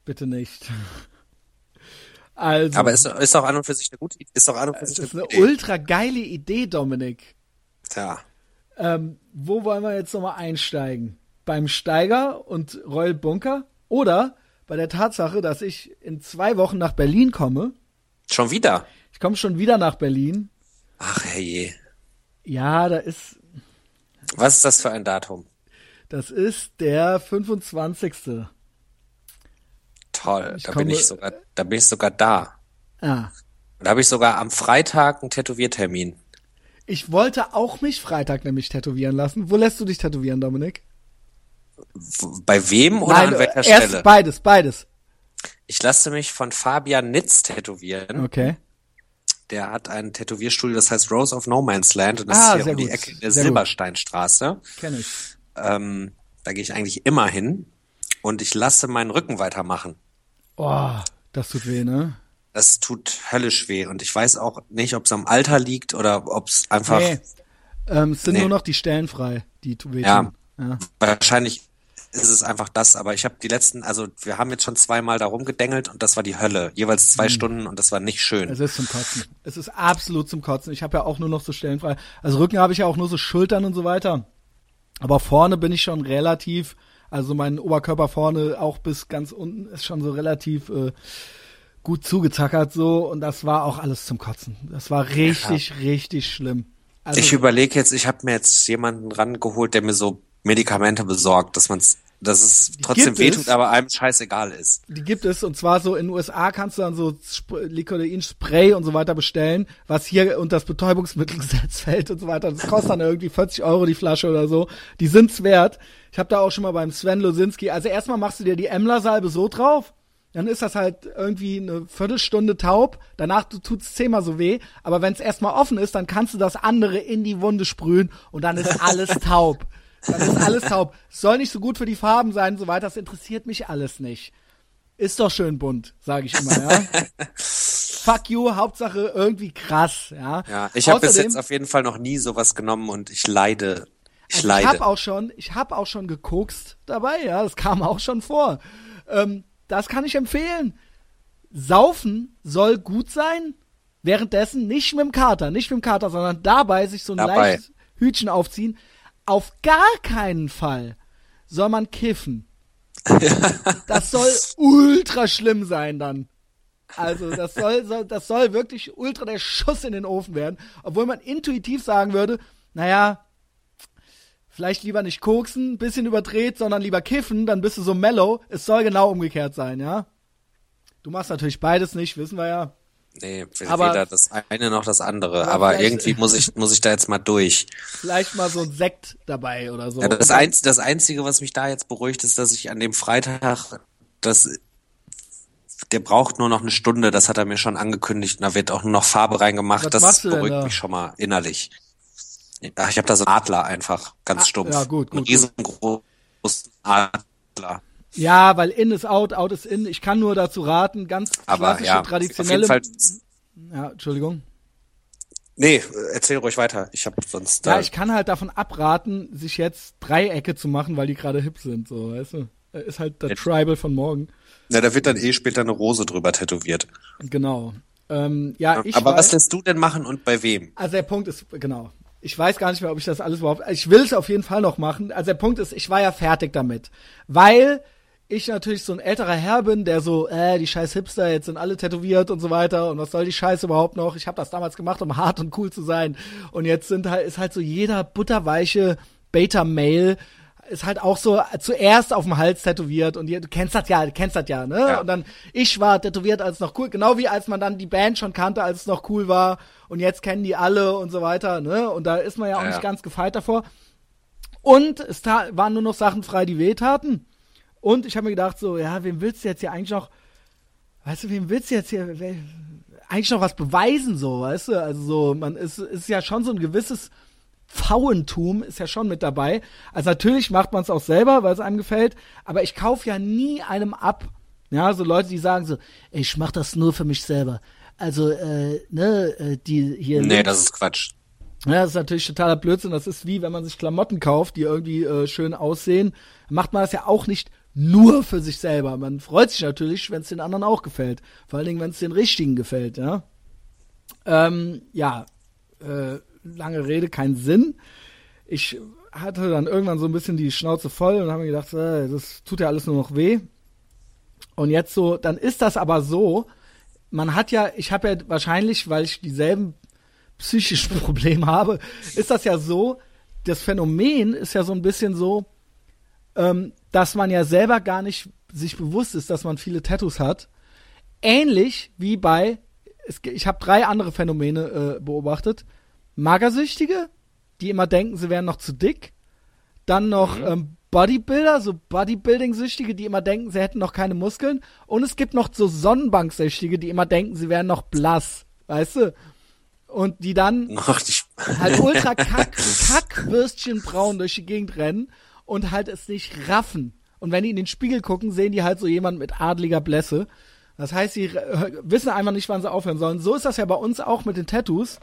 Bitte nicht. <laughs> Also. Aber ist, ist doch an und für sich eine gute Idee. Ist doch an und für sich eine, ist eine Idee. ultra geile Idee, Dominik. Tja. Ähm, wo wollen wir jetzt nochmal einsteigen? Beim Steiger und Royal Bunker? Oder bei der Tatsache, dass ich in zwei Wochen nach Berlin komme? Schon wieder? Ich komme schon wieder nach Berlin. Ach herrje. Ja, da ist. Was ist das für ein Datum? Das ist der 25 toll. Ich da bin ich sogar, da bin ich sogar da. Ah. Da habe ich sogar am Freitag einen Tätowiertermin. Ich wollte auch mich Freitag nämlich tätowieren lassen. Wo lässt du dich tätowieren, Dominik? Bei wem oder Nein, an welcher erst Stelle? Beides, beides. Ich lasse mich von Fabian Nitz tätowieren. Okay. Der hat ein Tätowierstudio, das heißt Rose of No Man's Land und das ah, ist hier um die Ecke der Silbersteinstraße. Kenn ich. Ähm, da gehe ich eigentlich immer hin und ich lasse meinen Rücken weitermachen. Oh, das tut weh, ne? Das tut höllisch weh und ich weiß auch nicht, ob es am Alter liegt oder ob es einfach. Nee. Ähm, es sind nee. nur noch die Stellen frei, die weh ja, ja, wahrscheinlich ist es einfach das, aber ich habe die letzten, also wir haben jetzt schon zweimal da rumgedengelt und das war die Hölle. Jeweils zwei mhm. Stunden und das war nicht schön. Es ist zum Kotzen. Es ist absolut zum Kotzen. Ich habe ja auch nur noch so Stellen frei. Also Rücken habe ich ja auch nur so Schultern und so weiter. Aber vorne bin ich schon relativ also mein Oberkörper vorne auch bis ganz unten ist schon so relativ äh, gut zugezackert so und das war auch alles zum Kotzen. Das war richtig, ja. richtig schlimm. Also, ich überlege jetzt, ich habe mir jetzt jemanden rangeholt, der mir so Medikamente besorgt, dass man es dass es trotzdem wehtut, es. aber einem scheißegal ist. Die gibt es und zwar so in den USA kannst du dann so Licodein-Spray und so weiter bestellen, was hier unter das Betäubungsmittelgesetz <laughs> fällt und so weiter. Das kostet dann irgendwie 40 Euro die Flasche oder so. Die sind's wert. Ich habe da auch schon mal beim Sven Losinski, also erstmal machst du dir die Emler-Salbe so drauf, dann ist das halt irgendwie eine Viertelstunde taub, danach tut's zehnmal so weh, aber wenn es erstmal offen ist, dann kannst du das andere in die Wunde sprühen und dann ist alles <laughs> taub. Dann ist alles taub. Soll nicht so gut für die Farben sein und so weiter, das interessiert mich alles nicht. Ist doch schön bunt, sage ich immer, ja. <laughs> Fuck you, Hauptsache irgendwie krass, ja. Ja, ich habe bis jetzt auf jeden Fall noch nie sowas genommen und ich leide ich also leide. Ich habe auch schon, ich habe auch schon gekokst dabei, ja, das kam auch schon vor. Ähm, das kann ich empfehlen. Saufen soll gut sein, währenddessen nicht mit dem Kater, nicht mit dem Kater, sondern dabei sich so ein dabei. leichtes Hütchen aufziehen. Auf gar keinen Fall soll man kiffen. <laughs> das soll ultra schlimm sein dann. Also das soll, soll, das soll wirklich ultra der Schuss in den Ofen werden. Obwohl man intuitiv sagen würde, naja, vielleicht lieber nicht koksen, bisschen überdreht, sondern lieber kiffen, dann bist du so mellow. Es soll genau umgekehrt sein, ja? Du machst natürlich beides nicht, wissen wir ja. Nee, aber, weder das eine noch das andere. Aber, irgendwie muss ich, muss ich da jetzt mal durch. Vielleicht mal so ein Sekt dabei oder so. Ja, das, Einz das Einzige, was mich da jetzt beruhigt, ist, dass ich an dem Freitag das der braucht nur noch eine Stunde, das hat er mir schon angekündigt. Und da wird auch nur noch Farbe reingemacht. Was das beruhigt mich schon mal innerlich. Ach, ich habe da so einen Adler einfach, ganz Ah, stumpf. ja, gut, Einen gut, riesengroßen Adler. Ja, weil in ist out, out ist in. Ich kann nur dazu raten, ganz Aber klassische, ja, auf traditionelle. jeden Fall. ja, Entschuldigung. Nee, erzähl ruhig weiter. Ich habe sonst. Ja, ich kann halt davon abraten, sich jetzt Dreiecke zu machen, weil die gerade hip sind, so, weißt du. Ist halt der Ja. Tribal von morgen. Na, da wird dann eh später eine Rose drüber tätowiert. Genau. Ähm, ja, ich Aber weiß, was lässt du denn machen und bei wem? Also der Punkt ist, genau. Ich weiß gar nicht mehr, ob ich das alles überhaupt. Ich will es auf jeden Fall noch machen. Also der Punkt ist, ich war ja fertig damit. Weil ich natürlich so ein älterer Herr bin, der so, äh, die scheiß Hipster, jetzt sind alle tätowiert und so weiter und was soll die Scheiße überhaupt noch? Ich habe das damals gemacht, um <laughs> hart und cool zu sein. Und jetzt sind halt, ist halt so jeder butterweiche Beta-Mail ist halt auch so zuerst auf dem Hals tätowiert und ihr, du kennst das ja, du kennst das ja, ne? Ja. Und dann, ich war tätowiert als noch cool, genau wie als man dann die Band schon kannte, als es noch cool war und jetzt kennen die alle und so weiter, ne? Und da ist man ja auch Ja, nicht ja. ganz gefeit davor. Und es waren nur noch Sachen frei, die wehtaten. Und ich habe mir gedacht, so, ja, wem willst du jetzt hier eigentlich noch, weißt du, wem willst du jetzt hier wel- eigentlich noch was beweisen, so, weißt du? Also so, man ist, ist ja schon so ein gewisses Pfauentum ist ja schon mit dabei. Also natürlich macht man es auch selber, weil es einem gefällt, aber ich kaufe ja nie einem ab. Ja, so Leute, die sagen so, ich mach das nur für mich selber. Also, äh, ne, äh, die hier. Nee, das ist Quatsch. ja, das ist natürlich totaler Blödsinn. Das ist wie, wenn man sich Klamotten kauft, die irgendwie äh, schön aussehen, macht man das ja auch nicht nur für sich selber. Man freut sich natürlich, wenn es den anderen auch gefällt. Vor allen Dingen, wenn es den Richtigen gefällt, ja. Ähm, ja, äh, lange Rede, kein Sinn. Ich hatte dann irgendwann so ein bisschen die Schnauze voll und habe mir gedacht, äh, das tut ja alles nur noch weh. Und jetzt so, dann ist das aber so, man hat ja, ich habe ja wahrscheinlich, weil ich dieselben psychischen <laughs> Probleme habe, ist das ja so, das Phänomen ist ja so ein bisschen so, ähm, dass man ja selber gar nicht sich bewusst ist, dass man viele Tattoos hat. Ähnlich wie bei, es, ich habe drei andere Phänomene äh, beobachtet. Magersüchtige, die immer denken, sie wären noch zu dick. Dann noch ähm, Bodybuilder, so Bodybuilding-Süchtige, die immer denken, sie hätten noch keine Muskeln. Und es gibt noch so Sonnenbanksüchtige, die immer denken, sie wären noch blass. Weißt du? Und die dann nicht. halt ultra <laughs> kack, kackwürstchen braun durch die Gegend rennen und halt es nicht raffen. Und wenn die in den Spiegel gucken, sehen die halt so jemand mit adliger Blässe. Das heißt, sie äh, wissen einfach nicht, wann sie aufhören sollen. So ist das ja bei uns auch mit den Tattoos.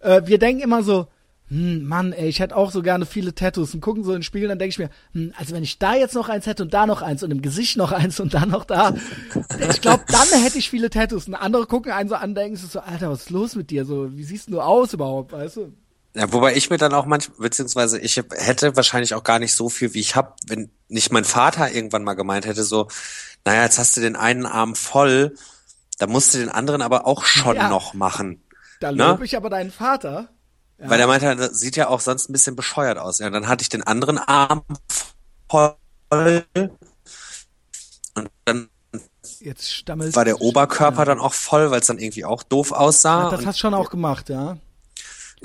Äh, wir denken immer so, hm, Mann, ey, ich hätte auch so gerne viele Tattoos und gucken so in den Spiegel, dann denke ich mir, hm, also wenn ich da jetzt noch eins hätte und da noch eins und im Gesicht noch eins und da noch da, ich glaube, dann hätte ich viele Tattoos. Und andere gucken einen so an, denken so, Alter, was ist los mit dir? So, wie siehst du aus überhaupt, weißt du? Ja, wobei ich mir dann auch manchmal, beziehungsweise ich hätte wahrscheinlich auch gar nicht so viel, wie ich hab, wenn nicht mein Vater irgendwann mal gemeint hätte, so, naja, jetzt hast du den einen Arm voll, da musst du den anderen aber auch schon Ja. noch machen. Da Ne? lobe ich aber deinen Vater. Weil er meinte, das sieht ja auch sonst ein bisschen bescheuert aus. Ja, dann hatte ich den anderen Arm voll und dann war der Oberkörper dann auch voll, weil es dann irgendwie auch doof aussah. Ach, das hast du schon auch gemacht, ja.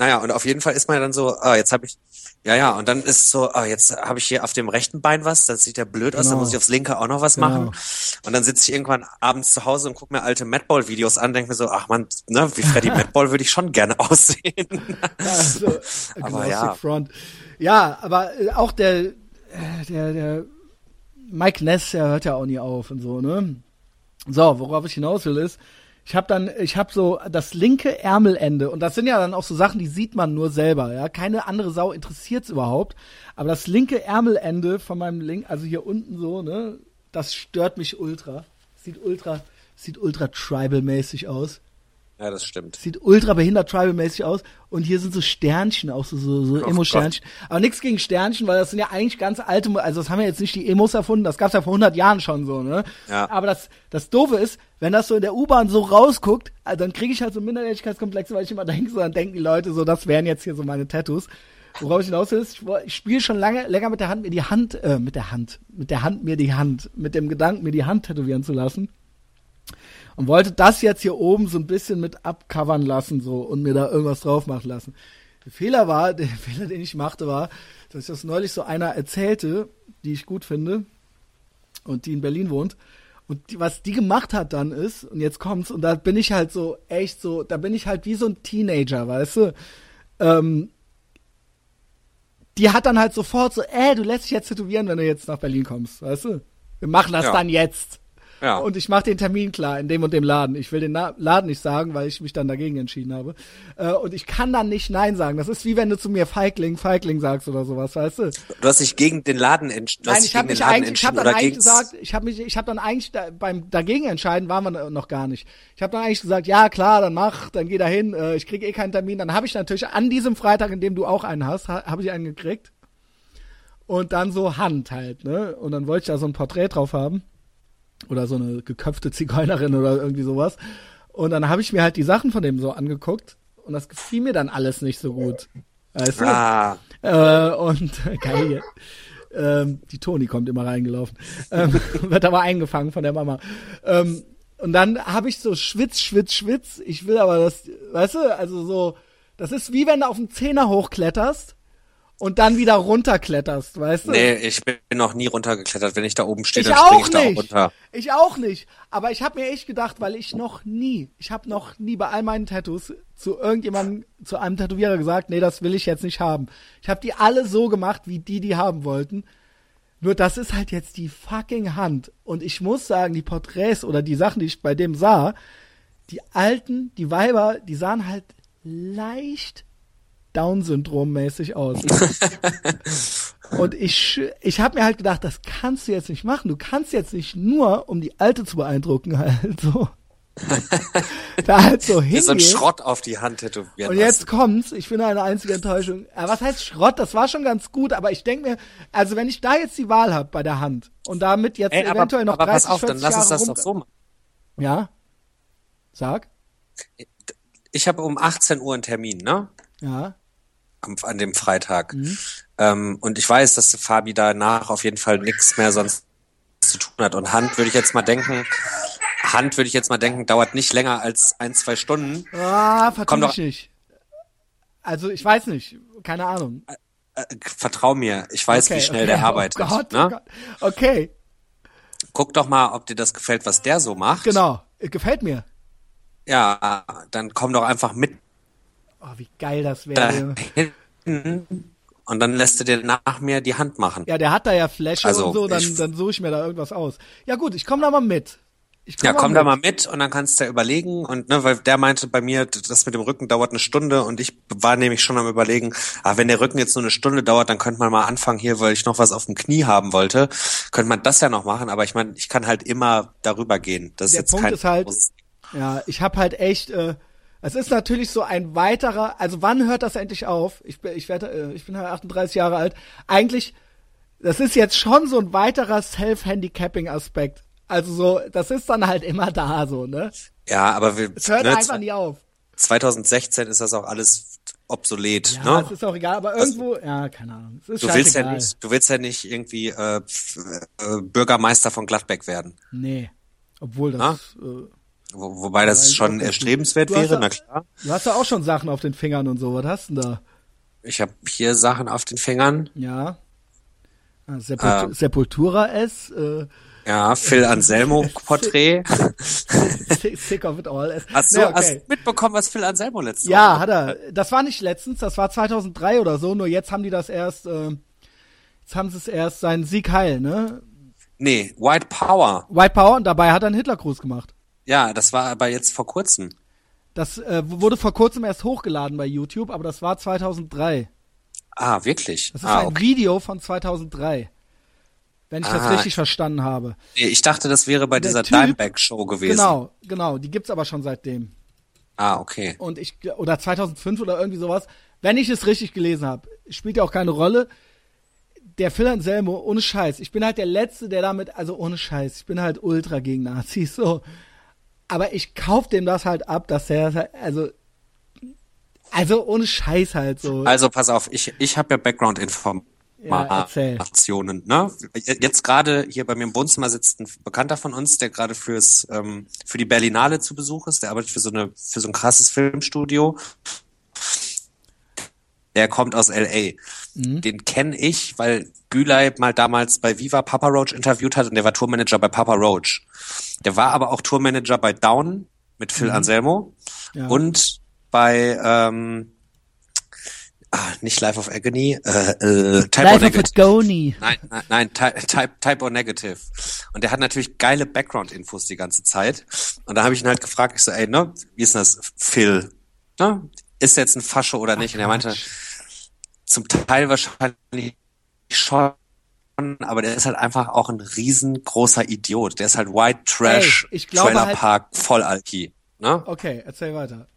Naja, und auf jeden Fall ist man ja dann so, ah, jetzt habe ich, ja, ja, und dann ist so, ah, jetzt habe ich hier auf dem rechten Bein was, das sieht ja blöd aus, dann Genau. muss ich aufs linke auch noch was Genau. machen. Und dann sitze ich irgendwann abends zu Hause und gucke mir alte Madball-Videos an, denke mir so, ach man, ne, wie Freddy <laughs> Madball würde ich schon gerne aussehen. Also, <laughs> Aber ja. Front. Ja, aber äh, auch der, äh, der, der Mike Ness, der hört ja auch nie auf und so, ne? So, worauf ich hinaus will ist, ich habe dann, ich habe so das linke Ärmelende und das sind ja dann auch so Sachen, die sieht man nur selber, ja. Keine andere Sau interessiert's überhaupt. Aber das linke Ärmelende von meinem Link, also hier unten so, ne, das stört mich ultra. Sieht ultra, sieht ultra tribal-mäßig aus. Ja, das stimmt. Sieht ultra behindert tribal-mäßig aus. Und hier sind so Sternchen, auch so, so, so Emo-Sternchen. Aber nichts gegen Sternchen, weil das sind ja eigentlich ganz alte, also das haben ja jetzt nicht die Emos erfunden, das gab's ja vor 100 Jahren schon so, ne? Ja. Aber das, das Doofe ist, wenn das so in der U-Bahn so rausguckt, also dann kriege ich halt so Minderwertigkeitskomplexe, weil ich immer <laughs> denke, so, dann denken die Leute so, das wären jetzt hier so meine Tattoos. Worauf ich hinaus will, ist, ich spiele schon lange, länger mit der Hand mir die Hand, äh, mit der Hand, mit der Hand mir die Hand, mit dem Gedanken, mir die Hand tätowieren zu lassen und wollte das jetzt hier oben so ein bisschen mit abcovern lassen so und mir da irgendwas drauf machen lassen. Der Fehler war, <laughs> der Fehler, den ich machte, war, dass ich das neulich so einer erzählte, die ich gut finde und die in Berlin wohnt. Und die, was die gemacht hat dann ist, und jetzt kommt's, und da bin ich halt so echt so, da bin ich halt wie so ein Teenager, weißt du? Ähm, die hat dann halt sofort so, äh, du lässt dich jetzt tätowieren, wenn du jetzt nach Berlin kommst, weißt du? Wir machen das Ja. dann jetzt. Ja. Und ich mache den Termin klar in dem und dem Laden. Ich will den Na Laden nicht sagen, weil ich mich dann dagegen entschieden habe. Äh, und ich kann dann nicht Nein sagen. Das ist wie wenn du zu mir Feigling, Feigling sagst oder sowas, weißt du? Du hast dich gegen den Laden entschieden. Nein, ich habe mich eigentlich, ich habe dann eigentlich gesagt, ich habe mich, ich habe dann eigentlich da, beim dagegen entscheiden waren wir noch gar nicht. Ich habe dann eigentlich gesagt, ja klar, dann mach, dann geh da hin. Äh, ich krieg eh keinen Termin. Dann habe ich natürlich an diesem Freitag, in dem du auch einen hast, ha, habe ich einen gekriegt. Und dann so Hand halt, ne? Und dann wollte ich da so ein Porträt drauf haben oder so eine geköpfte Zigeunerin oder irgendwie sowas. Und dann habe ich mir halt die Sachen von dem so angeguckt und das gefiel mir dann alles nicht so gut. Weißt du? Ah, Äh, und <laughs> geil. Ähm, die Toni kommt immer reingelaufen. Ähm, <laughs> wird aber eingefangen von der Mama. Ähm, und dann habe ich so Schwitz, Schwitz, Schwitz. Ich will aber das, weißt du, also so, das ist wie wenn du auf den Zehner hochkletterst und dann wieder runterkletterst, weißt du? nee, ich bin noch nie runtergeklettert. Wenn ich da oben stehe, Ich dann springe auch ich da auch nicht. runter. Ich auch nicht. Aber ich habe mir echt gedacht, weil ich noch nie, ich habe noch nie bei all meinen Tattoos zu irgendjemandem, zu einem Tätowierer gesagt, nee, das will ich jetzt nicht haben. Ich habe die alle so gemacht, wie die die haben wollten. Nur das ist halt jetzt die fucking Hand. Und ich muss sagen, die Porträts oder die Sachen, die ich bei dem sah, die alten, die Weiber, die sahen halt leicht Down-Syndrom-mäßig aus. <laughs> Und ich, ich habe mir halt gedacht, das kannst du jetzt nicht machen. Du kannst jetzt nicht nur, um die Alte zu beeindrucken, <laughs> halt so, <laughs> da halt so Hier so ein. Schrott auf die Hand tätowieren Und jetzt lassen. kommt's, ich finde eine einzige Enttäuschung. Was heißt Schrott? Das war schon ganz gut, aber ich denke mir, also wenn ich da jetzt die Wahl habe bei der Hand und damit jetzt Ey, aber, eventuell noch aber 30, pass auf, dann 40 lass uns Jahre das rum doch so machen. Ja? Sag? Ich habe um 18 Uhr einen Termin, ne? Ja. Am, an dem Freitag. Mhm. Ähm, und ich weiß, dass Fabi danach auf jeden Fall nichts mehr sonst zu tun hat. Und Hand würde ich jetzt mal denken, Hand würde ich jetzt mal denken, dauert nicht länger als ein, zwei Stunden. Ah, Komm vertue doch- ich nicht. Also ich weiß nicht, keine Ahnung. Äh, vertrau mir, ich weiß, Okay, wie schnell okay. der arbeitet. Oh Gott, ne? oh. Okay, Guck doch mal, ob dir das gefällt, was der so macht. genau. Äh, Gefällt mir. Ja, dann komm doch einfach mit Oh, wie geil das wäre. und dann lässt du dir nach mir die Hand machen. Ja, der hat da ja Fläche Also, und so, dann, dann suche ich mir da irgendwas aus. Ja gut, ich komme da mal mit. Ich Ja, komm da mal mit und dann kannst du ja überlegen und ne, weil der meinte bei mir, das mit dem Rücken dauert eine Stunde und ich war nämlich schon am überlegen, ah, wenn der Rücken jetzt nur eine Stunde dauert, dann könnte man mal anfangen hier, weil ich noch was auf dem Knie haben wollte, könnte man das ja noch machen, aber ich meine, ich kann halt immer darüber gehen. Das ist Der jetzt Punkt kein ist halt- Ja, ich habe halt echt, äh, es ist natürlich so ein weiterer, also wann hört das endlich auf? Ich, bin- ich werde, äh, ich bin halt 38 Jahre alt. Eigentlich, das ist jetzt schon so ein weiterer Self-Handicapping-Aspekt. Also so, das ist dann halt immer da, so, ne? ja, aber wir, Es hört ne, einfach nie auf. 2016 ist das auch alles obsolet, Ja, ne? es ist auch egal, aber irgendwo, ja, keine Ahnung. Du willst ja nicht, du willst ja nicht irgendwie äh, äh, Bürgermeister von Gladbeck werden. Nee. Obwohl das, äh, Wo, wobei das auch schon erstrebenswert Du hast wäre, ja- na klar. du hast ja auch schon Sachen auf den Fingern und so. Was hast du denn da? Ich habe hier Sachen auf den Fingern. Ja. Ah, Sepult Ähm. Sepultura S, äh, Ja, Phil Anselmo <laughs> Porträt. sick, sick of it all. S. Hast du Nee, hast okay. du mitbekommen, was Phil Anselmo letztes Ja, Woche hat er. Das war nicht letztens, das war 2003 oder so, nur jetzt haben die das erst, äh, jetzt haben sie es erst seinen Sieg heil, ne? Nee, White Power. White Power und dabei hat er einen Hitlergruß gemacht. Ja, das war aber jetzt vor kurzem. Das äh, wurde vor kurzem erst hochgeladen bei YouTube, aber das war 2003. Ah, wirklich? Das ist ah, ein okay. Video von 2003. Wenn ich das Ah. richtig verstanden habe. Ich dachte, das wäre bei Der dieser Dimebag-Show gewesen. Genau, genau. Die gibt's aber schon seitdem. Ah, okay. Und ich, oder 2005 oder irgendwie sowas. Wenn ich es richtig gelesen habe, spielt ja auch keine Rolle. Der Phil Anselmo, ohne Scheiß. Ich bin halt der Letzte, der damit, also ohne Scheiß. Ich bin halt ultra gegen Nazis, so. Aber ich kauf dem das halt ab, dass er, also, also ohne Scheiß halt so. Also pass auf, ich, ich habe ja Ja, erzähl. Background-Informationen. ne? Jetzt gerade hier bei mir im Wohnzimmer sitzt ein Bekannter von uns, der gerade fürs ähm, für die Berlinale zu Besuch ist. Der arbeitet für so eine für so ein krasses Filmstudio. Der kommt aus LA. Mhm. Den kenne ich, weil Gülay mal damals bei Viva Papa Roach interviewt hat und der war Tourmanager bei Papa Roach. Der war aber auch Tourmanager bei Down mit Phil Anselmo Mhm. Ja. und bei ähm, ah, nicht Life of Agony, äh, äh, Type Life of Negative. Agony. Nein, nein, nein Ty- Type, Type O Negative. Und der hat natürlich geile Background-Infos die ganze Zeit. Und da habe ich ihn halt gefragt, ich so, ey, ne, wie ist denn das, Phil? Ne? Ist jetzt ein Fasche oder nicht? Und er meinte, zum Teil wahrscheinlich schon, aber der ist halt einfach auch ein riesengroßer Idiot. Der ist halt White Trash, Ey, ich glaube Trailer halt- Park, Vollalki. Ne? Okay, erzähl weiter.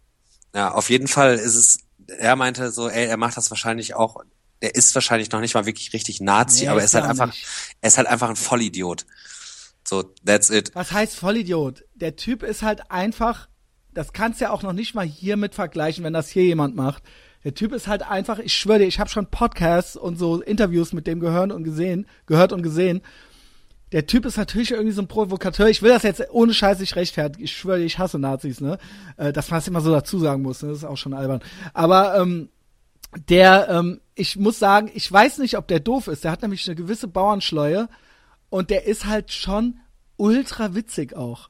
Ja, auf jeden Fall ist es, er meinte so, ey, er macht das wahrscheinlich auch, der ist wahrscheinlich noch nicht mal wirklich richtig Nazi, Nee, aber er ist halt er einfach, nicht. er ist halt einfach ein Vollidiot. So, that's it. Was heißt Vollidiot? Der Typ ist halt einfach, das kannst du ja auch noch nicht mal hiermit vergleichen, wenn das hier jemand macht. Der Typ ist halt einfach, ich schwöre dir, ich habe schon Podcasts und so Interviews mit dem gehört und gesehen, gehört und gesehen. Der Typ ist natürlich irgendwie so ein Provokateur. Ich will das jetzt ohne Scheiß nicht rechtfertigen. Ich schwöre dir, ich hasse Nazis, ne? Äh, Dass man das immer so dazu sagen muss, ne? Das ist auch schon albern. Aber ähm, der, ähm, ich muss sagen, ich weiß nicht, ob der doof ist. Der hat nämlich eine gewisse Bauernschleue und der ist halt schon ultra witzig auch.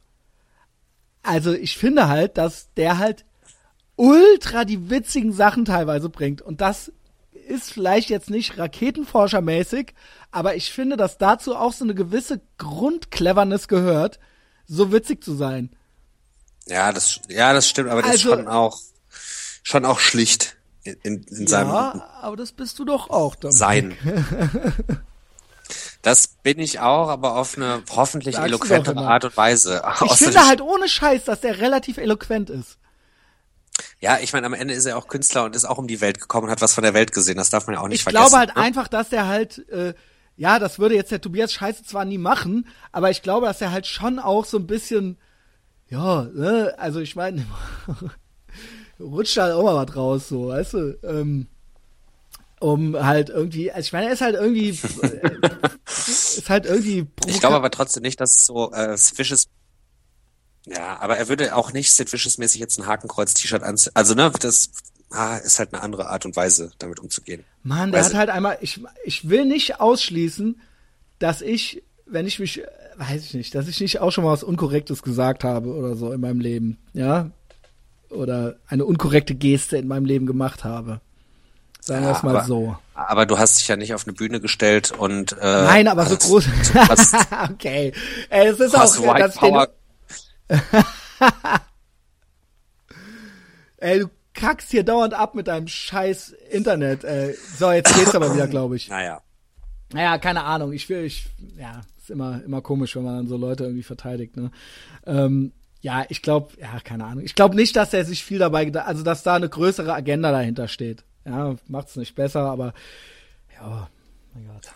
Also ich finde halt, dass der halt ultra die witzigen Sachen teilweise bringt und das ist vielleicht jetzt nicht Raketenforschermäßig, aber ich finde, dass dazu auch so eine gewisse Grundcleverness gehört, so witzig zu sein. Ja, das, ja, das stimmt, aber der ist Also- schon auch, schon auch schlicht in, in, in seinem Ja, aber das bist du doch auch. Dominik. Sein. <laughs> Das bin ich auch, aber auf eine hoffentlich Sagst immer. Art und Weise. Ich finde halt ohne Scheiß, dass der relativ eloquent ist. Ja, ich meine, am Ende ist er auch Künstler und ist auch um die Welt gekommen und hat was von der Welt gesehen. Das darf man ja auch nicht ich vergessen. glaube halt ne? einfach, dass der halt, äh, ja, das würde jetzt der Tobias Scheiße zwar nie machen, aber ich glaube, dass er halt schon auch so ein bisschen, ja, ne, also ich meine, <laughs> rutscht halt auch mal was raus, so, weißt du, ähm, um halt irgendwie, also ich meine, er ist halt irgendwie, <laughs> äh, ist halt irgendwie Ich glaube aber trotzdem nicht, dass es so äh, Vicious ja, aber er würde auch nicht Sid Vicious mäßig jetzt ein Hakenkreuz-T-Shirt anziehen. Also, ne, das ah, ist halt eine andere Art und Weise, damit umzugehen. Mann, der hat halt einmal, ich, ich will nicht ausschließen, dass ich, wenn ich mich, weiß ich nicht, dass ich nicht auch schon mal was Unkorrektes gesagt habe oder so in meinem Leben, ja? Oder eine unkorrekte Geste in meinem Leben gemacht habe. Sagen wir Ja, es mal aber- so. Aber du hast dich ja nicht auf eine Bühne gestellt und äh, Nein, aber so groß. <laughs> okay. Ey, es ist auch, White dass ich den, Power <laughs> ey, du kackst hier dauernd ab mit deinem scheiß Internet. Ey. So, jetzt geht's aber wieder, glaube ich. Naja. Naja, keine Ahnung. Ich will, ich, ja, ist immer, immer komisch, wenn man dann so Leute irgendwie verteidigt, ne? Ähm, ja, ich glaube, ja, keine Ahnung. Ich glaube nicht, dass er sich viel dabei gedacht, also dass da eine größere Agenda dahinter steht. Ja, macht's nicht besser, aber ja, mein Gott.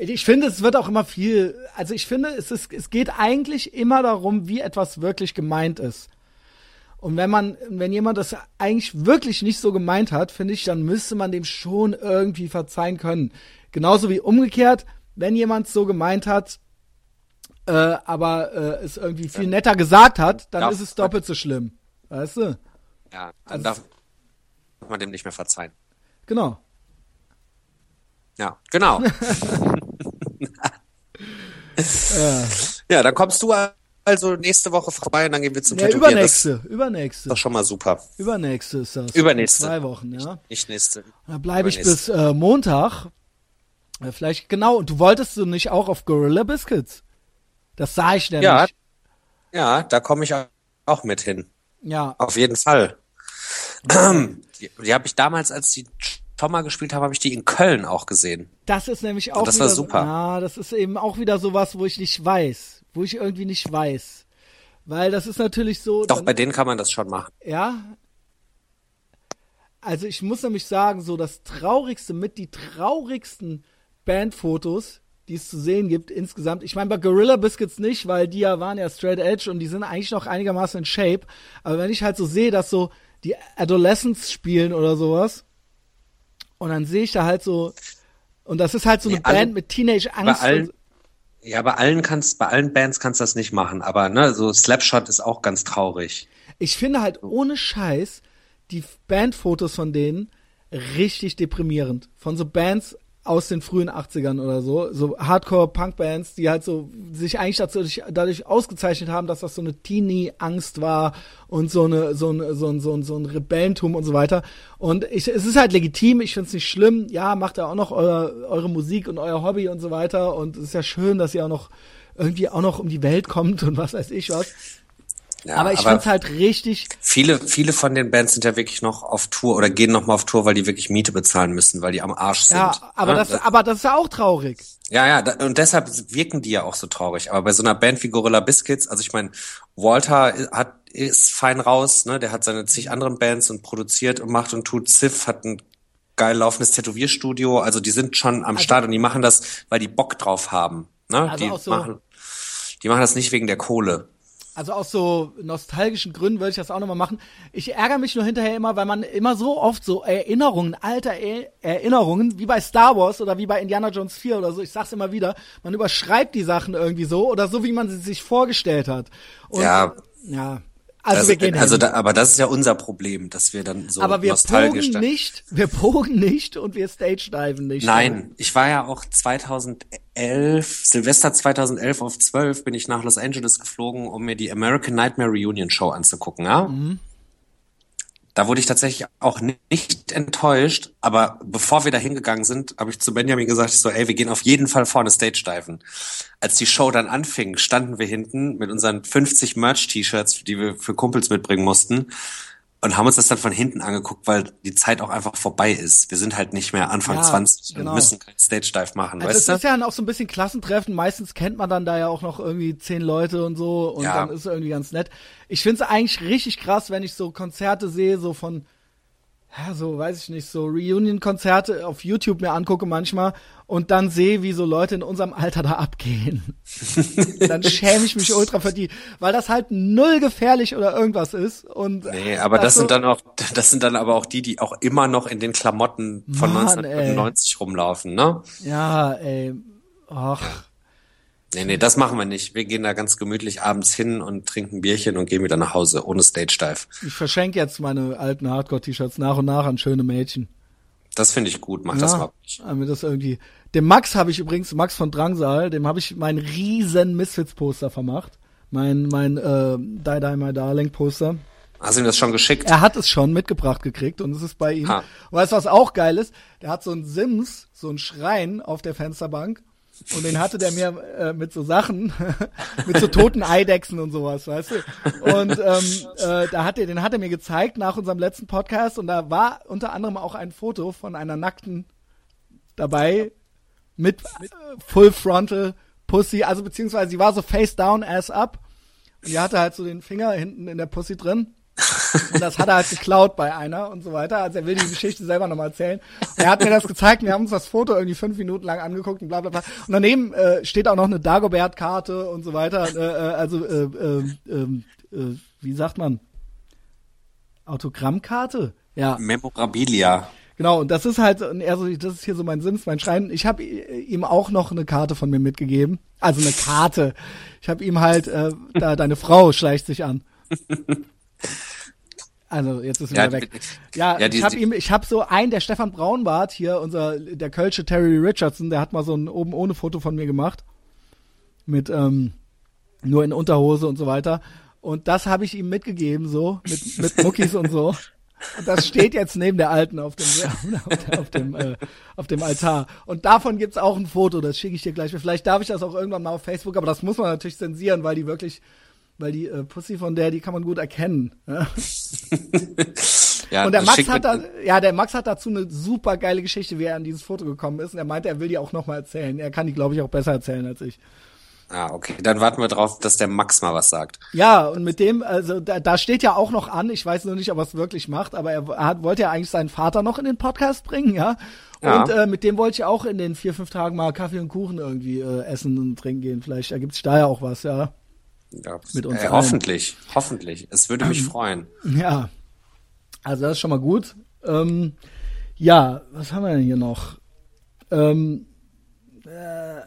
Ich finde, es wird auch immer viel, also ich finde, es ist, es geht eigentlich immer darum, wie etwas wirklich gemeint ist. Und wenn man, wenn jemand das eigentlich wirklich nicht so gemeint hat, finde ich, dann müsste man dem schon irgendwie verzeihen können. Genauso wie umgekehrt, wenn jemand so gemeint hat, äh, aber äh, es irgendwie viel netter gesagt hat, dann darf- ist es doppelt so schlimm. Weißt du? Ja, Also dann darf man dem nicht mehr verzeihen. Genau. Ja, genau. <laughs> ja, dann kommst du also nächste Woche vorbei und dann gehen wir zum Ja, Tätowieren. übernächste, Das übernächste. ist doch schon mal super. Übernächste ist das. Übernächste. In Zwei Wochen, ja. Nicht nächste. Da bleibe ich bis äh, Montag. Äh, vielleicht, genau. Und du wolltest du nicht auch auf Gorilla Biscuits? Das sah ich nämlich. Ja, ja, da komme ich auch mit hin. Ja. Auf jeden Fall. die die habe ich damals, als die mal gespielt haben, habe ich die in Köln auch gesehen. Das ist nämlich auch das wieder war super. Ja, das ist eben auch wieder sowas, wo ich nicht weiß, wo ich irgendwie nicht weiß, weil das ist natürlich so. Doch, dann- bei denen kann man das schon machen. Ja. Also ich muss nämlich sagen, so das traurigste mit die traurigsten Bandfotos, die es zu sehen gibt insgesamt. Ich meine bei Gorilla Biscuits nicht, weil die ja waren ja straight edge und die sind eigentlich noch einigermaßen in Shape. Aber wenn ich halt so sehe, dass so die Adolescents spielen oder sowas und dann sehe ich da halt so und das ist halt so eine Nee, Band mit Teenage Angst. Bei allen, und, ja, bei allen kannst, bei allen Bands kannst du das nicht machen, aber ne, so Slapshot ist auch ganz traurig. Ich finde halt ohne Scheiß die Bandfotos von denen richtig deprimierend. Von so Bands aus den frühen 80ern oder so, so Hardcore-Punk-Bands, die halt so sich eigentlich dazu, dadurch ausgezeichnet haben, dass das so eine Teenie-Angst war und so eine so ein so ein so ein, so ein Rebellentum und so weiter. Und ich, es ist halt legitim, ich finde es nicht schlimm. Ja, macht ja auch noch eure, eure Musik und euer Hobby und so weiter. Und es ist ja schön, dass ihr auch noch irgendwie auch noch um die Welt kommt und was weiß ich was. Ja, aber ich finde es halt richtig. Viele, viele von den Bands sind ja wirklich noch auf Tour oder gehen noch mal auf Tour, weil die wirklich Miete bezahlen müssen, weil die am Arsch sind. Ja, aber ja, das, das, aber das ist ja auch traurig. Ja, ja, da, und deshalb wirken die ja auch so traurig. Aber bei so einer Band wie Gorilla Biscuits, also ich meine, Walter hat ist fein raus, ne? Der hat seine zig anderen Bands und produziert und macht und tut. Ziff hat ein geil laufendes Tätowierstudio. Also die sind schon am also, Start und die machen das, weil die Bock drauf haben. Ne? Also die so machen, die machen das nicht wegen der Kohle. Also aus so nostalgischen Gründen würde ich das auch nochmal machen. Ich ärgere mich nur hinterher immer, weil man immer so oft so Erinnerungen, alter Erinnerungen, wie bei Star Wars oder wie bei Indiana Jones 4 oder so, ich sag's immer wieder, man überschreibt die Sachen irgendwie so oder so, wie man sie sich vorgestellt hat. Und, ja. Ja, also das, wir gehen also da, aber das ist ja unser Problem, dass wir dann so aber wir nostalgisch pogen nicht, wir pogen nicht und wir stage diven nicht. Nein, ich war ja auch 2011 Silvester 2011 auf 12 bin ich nach Los Angeles geflogen, um mir die American Nightmare Reunion Show anzugucken, ja? Mhm. Da wurde ich tatsächlich auch nicht enttäuscht, aber bevor wir da hingegangen sind, habe ich zu Benjamin gesagt, so, ey, wir gehen auf jeden Fall vorne Stage diven. Als die Show dann anfing, standen wir hinten mit unseren 50 Merch-T-Shirts, die wir für Kumpels mitbringen mussten und haben uns das dann von hinten angeguckt, weil die Zeit auch einfach vorbei ist. Wir sind halt nicht mehr Anfang ja, 20 genau. und müssen kein Stage Dive machen, also weißt du? Das ist ja auch so ein bisschen Klassentreffen. Meistens kennt man dann da ja auch noch irgendwie zehn Leute und so und ja. dann ist es irgendwie ganz nett. Ich finde es eigentlich richtig krass, wenn ich so Konzerte sehe, so von ja, so weiß ich nicht, so Reunion-Konzerte auf YouTube mir angucke manchmal und dann sehe, wie so Leute in unserem Alter da abgehen. <laughs> dann schäme ich mich ultra für die, weil das halt null gefährlich oder irgendwas ist. Und nee, aber das, das sind dann auch, das sind dann aber auch die, die auch immer noch in den Klamotten von Mann, 1995 ey. rumlaufen, ne? Ja, ey. Ach. Nee, nee, das machen wir nicht. Wir gehen da ganz gemütlich abends hin und trinken Bierchen und gehen wieder nach Hause, ohne Stage-Dive. Ich verschenke jetzt meine alten Hardcore-T-Shirts nach und nach an schöne Mädchen. Das finde ich gut, mach ja, das mal. Damit das irgendwie. Dem Max habe ich übrigens, Max von Drangsal, dem habe ich meinen riesen Misfits-Poster vermacht. Mein, mein äh, Die Die My Darling Poster. Hast du ihm das schon geschickt? Er hat es schon mitgebracht gekriegt und es ist bei ihm. Ha. Weißt du, was auch geil ist? Der hat so einen Sims, so einen Schrein auf der Fensterbank und den hatte der mir äh, mit so Sachen, <laughs> mit so toten Eidechsen und sowas, weißt du? Und ähm, äh, da hat er, den hat er mir gezeigt nach unserem letzten Podcast und da war unter anderem auch ein Foto von einer nackten dabei mit äh, Full Frontal Pussy, also beziehungsweise sie war so face down, ass up und die hatte halt so den Finger hinten in der Pussy drin und das hat er halt geklaut bei einer und so weiter. Also er will die Geschichte selber nochmal erzählen. Und er hat mir das gezeigt, wir haben uns das Foto irgendwie fünf Minuten lang angeguckt und bla bla bla. Und daneben äh, steht auch noch eine Dagobert-Karte und so weiter. Äh, äh, also, äh, äh, äh, äh, wie sagt man? Autogrammkarte? Ja. Memorabilia. Genau, und das ist halt, er so, das ist hier so mein Sims, mein Schrein. Ich habe ihm auch noch eine Karte von mir mitgegeben. Also eine Karte. Ich habe ihm halt, äh, da deine Frau schleicht sich an. <laughs> Also jetzt ist er ja, weg. Ja, ja ich habe ihm, ich habe so einen, der Stefan Braunbart hier, unser der Kölsche Terry Richardson, der hat mal so ein oben ohne Foto von mir gemacht mit ähm, nur in Unterhose und so weiter. Und das habe ich ihm mitgegeben so mit mit Muckis und so. Und das steht jetzt neben der alten auf dem auf, <laughs> auf dem äh, auf dem Altar. Und davon gibt's auch ein Foto. Das schicke ich dir gleich. Vielleicht darf ich das auch irgendwann mal auf Facebook, aber das muss man natürlich zensieren, weil die wirklich weil die äh, Pussy von der, die kann man gut erkennen. Ja? <laughs> ja, und der Max hat da, ja, der Max hat dazu eine super geile Geschichte, wie er an dieses Foto gekommen ist. Und er meinte, er will die auch nochmal erzählen. Er kann die, glaube ich, auch besser erzählen als ich. Ah, okay. Dann warten wir drauf, dass der Max mal was sagt. Ja, und mit dem, also da, da steht ja auch noch an, ich weiß nur nicht, ob er es wirklich macht, aber er, er hat, wollte ja eigentlich seinen Vater noch in den Podcast bringen, ja. Und ja. äh, mit dem wollte ich auch in den vier, fünf Tagen mal Kaffee und Kuchen irgendwie äh, essen und trinken gehen. Vielleicht ergibt sich da ja auch was, ja. Ja, mit uns äh, hoffentlich, hoffentlich. Es würde mich freuen. Ja, also das ist schon mal gut. Ähm, ja, was haben wir denn hier noch? Ähm, äh,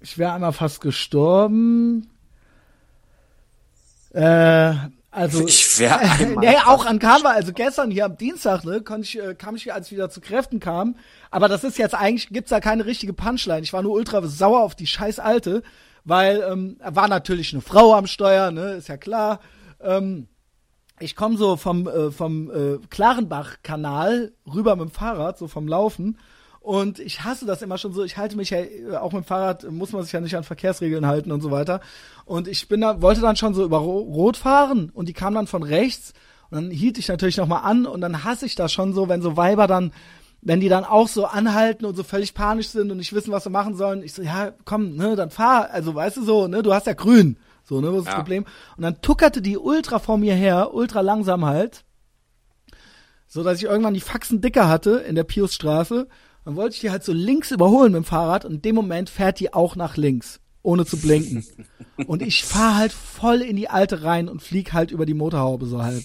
ich wäre einmal fast gestorben. Äh, Also Ich wäre <laughs> einmal. nee, auch an Karneval, also gestern hier am Dienstag, ne, konnte ich, äh, kam ich, als ich wieder zu Kräften kam. Aber das ist jetzt eigentlich, gibt's da keine richtige Punchline. Ich war nur ultra sauer auf die scheiß Alte, weil ähm, war natürlich eine Frau am Steuer, ne, ist ja klar. Ähm, ich komme so vom, äh, vom äh, Klarenbach-Kanal rüber mit dem Fahrrad, so vom Laufen. Und ich hasse das immer schon so. Ich halte mich ja, äh, auch mit dem Fahrrad muss man sich ja nicht an Verkehrsregeln halten und so weiter. Und ich bin da, wollte dann schon so über Ro- Rot fahren und die kam dann von rechts. Und dann hielt ich natürlich nochmal an und dann hasse ich das schon so, wenn so Weiber dann, wenn die dann auch so anhalten und so völlig panisch sind und nicht wissen, was sie machen sollen. Ich so, ja, komm, ne, dann fahr. Also weißt du so, ne, du hast ja grün. So, ne, was ist das Ja. Problem? Und dann tuckerte die ultra vor mir her, ultra langsam halt so dass ich irgendwann die Faxen dicker hatte in der Piusstraße. Dann wollte ich die halt so links überholen mit dem Fahrrad und in dem Moment fährt die auch nach links, ohne zu blinken. <laughs> Und ich fahr halt voll in die alte rein und flieg halt über die Motorhaube so halb.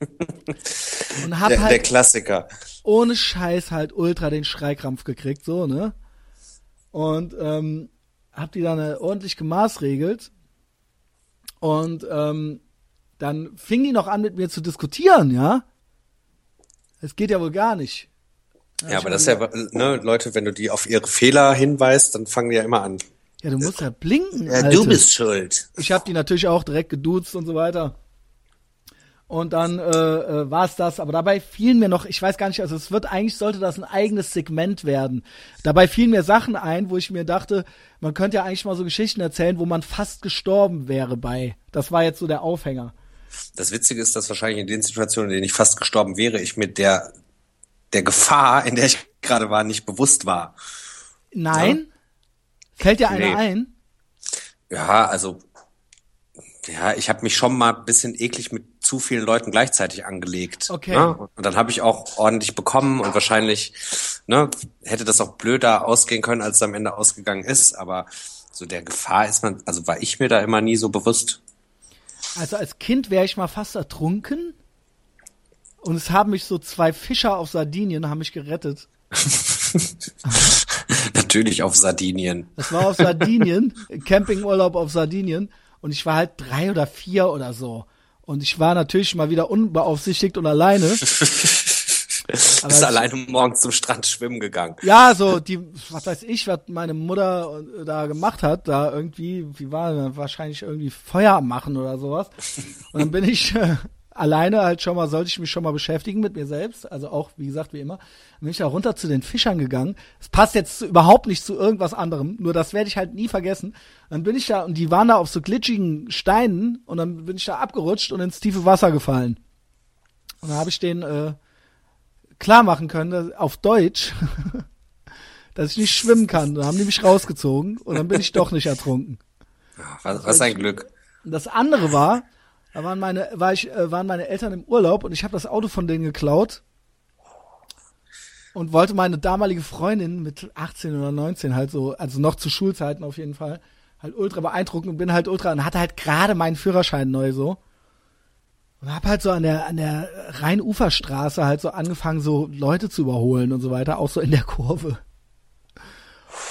<laughs> Und hab Der, der halt Klassiker. ohne Scheiß halt ultra den Schreikrampf gekriegt, so, ne? Und ähm, hab die dann äh, ordentlich gemaßregelt. Und ähm, dann fing die noch an, mit mir zu diskutieren, ja? Es geht ja wohl gar nicht. Ja, aber das ist ja, ne, Leute, wenn du die auf ihre Fehler hinweist, dann fangen die ja immer an. Ja, du musst ja blinken. Ja, Alte. du bist schuld. Ich habe die natürlich auch direkt geduzt und so weiter. Und dann äh, äh, war es das, aber dabei fielen mir noch, ich weiß gar nicht, also es wird eigentlich sollte das ein eigenes Segment werden. Dabei fielen mir Sachen ein, wo ich mir dachte, man könnte ja eigentlich mal so Geschichten erzählen, wo man fast gestorben wäre bei. Das war jetzt so der Aufhänger. Das Witzige ist, dass wahrscheinlich in den Situationen, in denen ich fast gestorben wäre, ich mit der, der Gefahr, in der ich gerade war, nicht bewusst war. Nein? Fällt dir einer Nee. ein? Ja, also, ja, ich habe mich schon mal ein bisschen eklig mit zu vielen Leuten gleichzeitig angelegt. Okay. Ne? Und dann habe ich auch ordentlich bekommen und wahrscheinlich ne, hätte das auch blöder ausgehen können, als es am Ende ausgegangen ist. Aber so der Gefahr ist man, also war ich mir da immer nie so bewusst. Also als Kind wäre ich mal fast ertrunken. Und es haben mich so zwei Fischer auf Sardinien haben mich gerettet. <laughs> Natürlich auf Sardinien. Das war auf Sardinien, <laughs> Campingurlaub auf Sardinien. Und ich war halt drei oder vier oder so. Und ich war natürlich mal wieder unbeaufsichtigt und alleine. <laughs> Bist ich- alleine morgens zum Strand schwimmen gegangen. Ja, so die, was weiß ich, was meine Mutter äh, da gemacht hat, da irgendwie, wie war wahrscheinlich irgendwie Feuer machen oder sowas. Und dann bin ich äh, alleine halt schon mal, sollte ich mich schon mal beschäftigen mit mir selbst, also auch, wie gesagt, wie immer, dann bin ich da runter zu den Fischern gegangen. Es passt jetzt überhaupt nicht zu irgendwas anderem, nur das werde ich halt nie vergessen. Dann bin ich da, und die waren da auf so glitschigen Steinen, und dann bin ich da abgerutscht und ins tiefe Wasser gefallen. Und dann habe ich den, äh, klar machen können, dass, auf Deutsch, <laughs> dass ich nicht schwimmen kann. Da haben die mich rausgezogen und dann bin ich doch nicht ertrunken. Was, was ein Glück. Und das andere war, da waren meine, war ich, äh, waren meine Eltern im Urlaub und ich habe das Auto von denen geklaut und wollte meine damalige Freundin mit 18 oder 19 halt so, also noch zu Schulzeiten auf jeden Fall, halt ultra beeindrucken und bin halt ultra und hatte halt gerade meinen Führerschein neu so. Und hab halt so an der, an der Rheinuferstraße halt so angefangen, so Leute zu überholen und so weiter, auch so in der Kurve.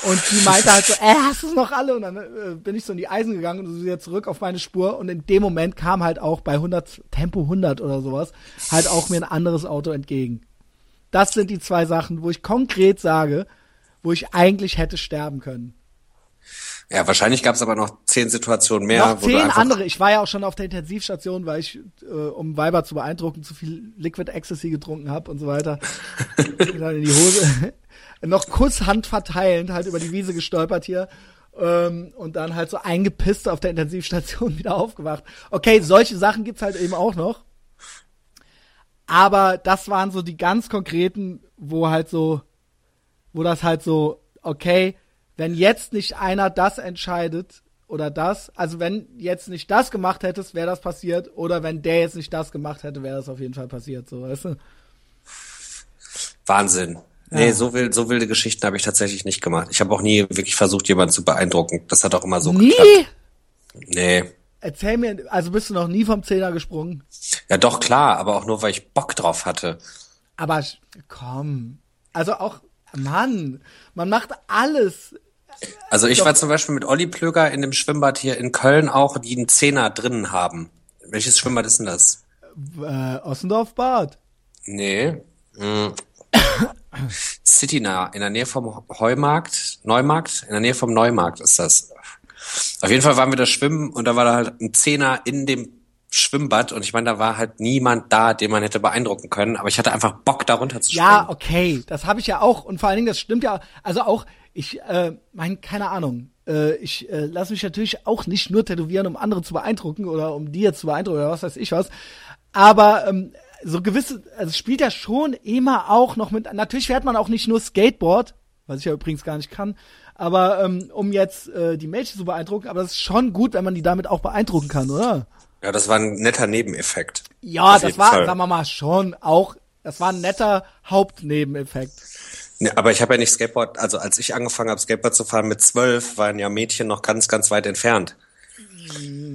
Und die meinte halt so, äh, hast du noch alle? Und dann äh, bin ich so in die Eisen gegangen und so wieder zurück auf meine Spur. Und in dem Moment kam halt auch bei 100, Tempo 100 oder sowas, halt auch mir ein anderes Auto entgegen. Das sind die zwei Sachen, wo ich konkret sage, wo ich eigentlich hätte sterben können. Ja, wahrscheinlich gab es aber noch zehn Situationen mehr, Noch wo du zehn andere. Ich war ja auch schon auf der Intensivstation, weil ich, äh, um Weiber zu beeindrucken, zu viel Liquid Ecstasy getrunken habe und so weiter. <laughs> Bin dann in die Hose. Noch Kusshand verteilend, halt über die Wiese gestolpert hier. Ähm, und dann halt so eingepisst auf der Intensivstation <laughs> wieder aufgewacht. Okay, solche Sachen gibt's halt eben auch noch. Aber das waren so die ganz konkreten, wo halt so, wo das halt so, okay, wenn jetzt nicht einer das entscheidet oder das, also wenn jetzt nicht das gemacht hättest, wäre das passiert, oder wenn der jetzt nicht das gemacht hätte, wäre das auf jeden Fall passiert, so, weißt du? Wahnsinn. Nee, so, wild, so wilde Geschichten habe ich tatsächlich nicht gemacht. Ich habe auch nie wirklich versucht, jemanden zu beeindrucken. Das hat auch immer so Nie? geklappt. Nee. Erzähl mir, also bist du noch nie vom Zehner gesprungen? Ja, doch, klar, aber auch nur, weil ich Bock drauf hatte. Aber komm, also auch, Mann, man macht alles. Also ich Doch. war zum Beispiel mit Olli Plöger in dem Schwimmbad hier in Köln auch, die einen Zehner drinnen haben. Welches Schwimmbad ist denn das? Äh, Ossendorf Bad. Nee. Hm. Citynah, in der Nähe vom Heumarkt, Neumarkt, in der Nähe vom Neumarkt ist das. Auf jeden Fall waren wir da schwimmen und da war da halt ein Zehner in dem Schwimmbad und ich meine, da war halt niemand da, den man hätte beeindrucken können, aber ich hatte einfach Bock, da runter zu schwimmen. Ja, okay, das habe ich ja auch und vor allen Dingen, das stimmt ja, also auch, ich äh, mein, keine Ahnung, äh, ich äh, lasse mich natürlich auch nicht nur tätowieren, um andere zu beeindrucken oder um jetzt zu beeindrucken oder was weiß ich was, aber ähm, so gewisse, also es spielt ja schon immer auch noch mit, natürlich fährt man auch nicht nur Skateboard, was ich ja übrigens gar nicht kann, aber ähm, um jetzt äh, die Mädchen zu beeindrucken, aber das ist schon gut, wenn man die damit auch beeindrucken kann, oder? Ja, das war ein netter Nebeneffekt. Ja, Auf das war, Fall. sagen wir mal, schon auch, das war ein netter Hauptnebeneffekt. Ne, aber ich habe ja nicht Skateboard, also als ich angefangen habe, Skateboard zu fahren mit zwölf, waren ja Mädchen noch ganz, ganz weit entfernt.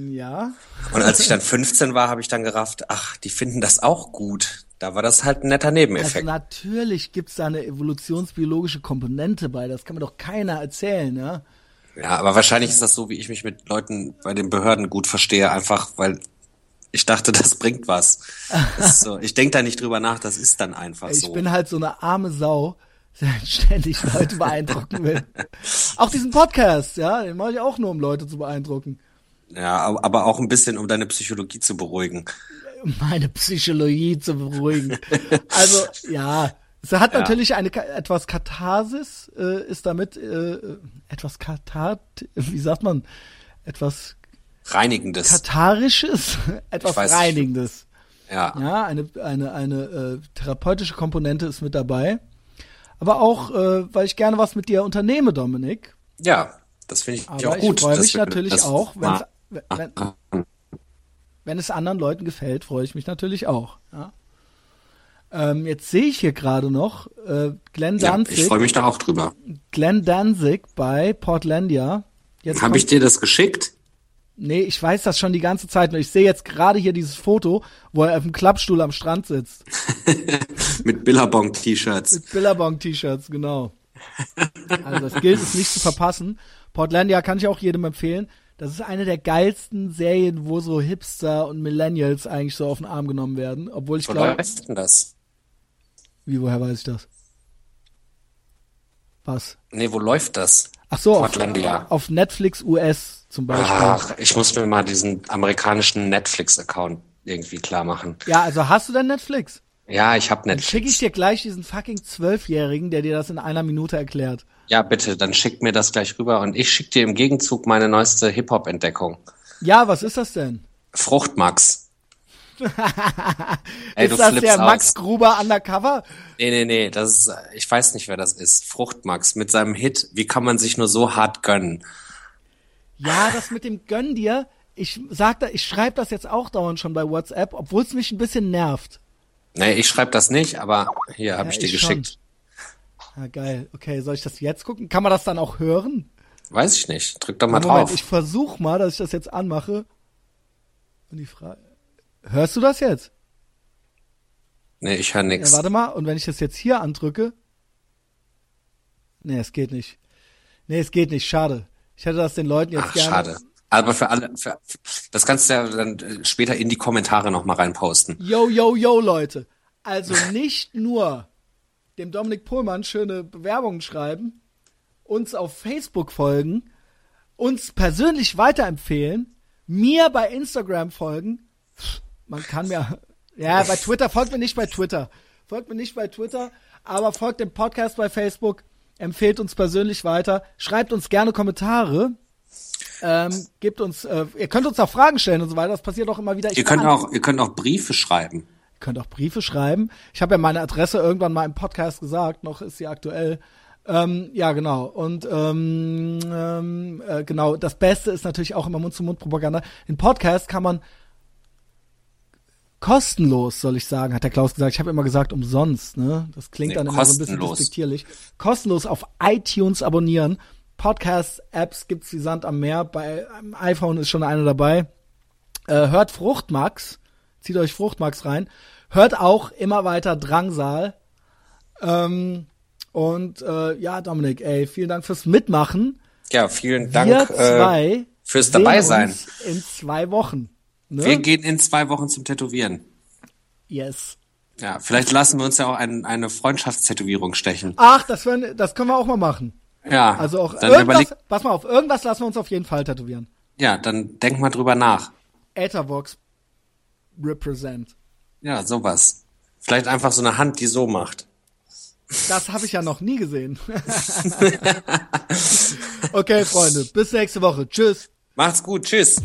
Ja. Und als ich dann 15 war, habe ich dann gerafft, ach, die finden das auch gut. Da war das halt ein netter Also Nebeneffekt. natürlich gibt's da eine evolutionsbiologische Komponente bei, das kann mir doch keiner erzählen, ja. ja, aber wahrscheinlich ist das so, wie ich mich mit Leuten bei den Behörden gut verstehe, einfach weil ich dachte, <laughs> das bringt was. Das so, ich denke da nicht drüber nach, das ist dann einfach Ich so. bin halt so eine arme Sau, <laughs> der ständig Leute beeindrucken will. Auch diesen Podcast, ja, den mache ich auch nur, um Leute zu beeindrucken. Ja, aber- auch ein bisschen, um deine Psychologie zu beruhigen. meine Psychologie zu beruhigen. <laughs> Also ja, es hat Ja. natürlich eine etwas Katharsis, äh, ist damit äh, etwas Kathart, wie sagt man, etwas Reinigendes. Katharisches, <laughs> etwas Ich weiß- Reinigendes. ja. Ja, eine eine eine äh, therapeutische Komponente ist mit dabei, aber auch, äh, weil ich gerne was mit dir unternehme, Dominik. Ja, das finde ich Aber auch gut. ich freue mich natürlich auch, wenn es, wenn, wenn es anderen Leuten gefällt, freue ich mich natürlich auch. Ja. Ähm, jetzt sehe ich hier gerade noch äh, Glenn Ja, Danzig, ich freue mich da auch drüber. Glenn Danzig bei Portlandia. Jetzt Habe ich dir das geschickt? Nee, ich weiß das schon die ganze Zeit. Nur ich sehe jetzt gerade hier dieses Foto, wo er auf dem Klappstuhl am Strand sitzt. <laughs> Mit Billabong-T-Shirts. Mit Billabong-T-Shirts, genau. Also das gilt es nicht zu verpassen. Portlandia kann ich auch jedem empfehlen. Das ist eine der geilsten Serien, wo so Hipster und Millennials eigentlich so auf den Arm genommen werden. Obwohl ich glaube, läuft denn das? wie, woher weiß ich das? Was? Nee, wo läuft das? Ach so, auf, auf Netflix US zum Beispiel. Ach, ich muss mir mal diesen amerikanischen Netflix-Account irgendwie klar machen. Ja, also hast du denn Netflix? Ja, ich habe Dann schicke ich Netflix. dir gleich diesen fucking Zwölfjährigen, der dir das in einer Minute erklärt. Ja, bitte, dann schick mir das gleich rüber und ich schick dir im Gegenzug meine neueste Hip-Hop-Entdeckung. Ja, was ist das denn? Fruchtmax. <laughs> Ey, ist das der Max aus. Gruber Undercover? Nee, nee, nee, das ist, ich weiß nicht, wer das ist. Fruchtmax mit seinem Hit, wie kann man sich nur so hart gönnen? Ja, das mit dem Gönn dir. Ich sag da, ich schreibe das jetzt auch dauernd schon bei WhatsApp, obwohl es mich ein bisschen nervt. Nee, ich schreibe das nicht, aber hier habe Ja, ich dir ich schon. Ja, geil. Okay, soll ich das jetzt gucken? Kann man das dann auch hören? Weiß ich nicht. Drück doch mal Moment, drauf. ich versuch mal, dass ich das jetzt anmache. Und die Frage. Hörst du das jetzt? nee, ich höre Ja, nix. warte mal, und wenn ich das jetzt hier andrücke. Nee, es geht nicht. Nee, es geht nicht, schade. Ich hätte das den Leuten jetzt Ach, gerne. schade. Aber für alle, für, das kannst du ja dann äh, später in die Kommentare noch mal reinposten. Yo, yo, yo, Leute. Also nicht nur dem Dominik Pohlmann schöne Bewerbungen schreiben, uns auf Facebook folgen, uns persönlich weiterempfehlen, mir bei Instagram folgen. Man kann mir, ja, bei Twitter, folgt mir nicht bei Twitter. Folgt mir nicht bei Twitter, aber folgt dem Podcast bei Facebook, empfehlt uns persönlich weiter, schreibt uns gerne Kommentare. Ähm, gebt uns, äh, ihr könnt uns auch Fragen stellen und so weiter. Das passiert auch immer wieder. Ich Ihr könnt auch, ihr könnt auch Briefe schreiben. Ihr könnt auch Briefe schreiben. Ich habe ja meine Adresse irgendwann mal im Podcast gesagt, noch ist sie aktuell. Ähm, ja, genau. Und ähm, ähm, äh, genau, das Beste ist natürlich auch immer Mund-zu-Mund-Propaganda. Den Podcast kann man kostenlos, soll ich sagen, hat der Klaus gesagt. Ich habe immer gesagt umsonst, ne? Das klingt Nee, dann immer so ein bisschen kostenlos. despektierlich. Kostenlos auf iTunes abonnieren. Podcast-Apps gibt's wie Sand am Meer. Bei einem iPhone ist schon eine dabei. Äh, hört Fruchtmax. Zieht euch Fruchtmax rein. Hört auch immer weiter Drangsal. Ähm, und äh, ja, Dominik, ey, vielen Dank fürs Mitmachen. Ja, vielen Dank äh, fürs sehen dabei sein. uns in zwei Wochen. Ne? Wir gehen in zwei Wochen zum Tätowieren. yes. Ja, vielleicht lassen wir uns ja auch ein, eine Freundschaftstätowierung stechen. Ach, das, wär, das können wir auch mal machen. Ja. Also auch dann irgendwas, pass mal auf, irgendwas lassen wir uns auf jeden Fall tätowieren. ja, dann denk mal drüber nach. Ethervox represent. Ja, sowas. Vielleicht einfach so eine Hand, die so macht. Das habe ich ja noch nie gesehen. <laughs> okay, Freunde, bis nächste Woche. Tschüss. Macht's gut, tschüss.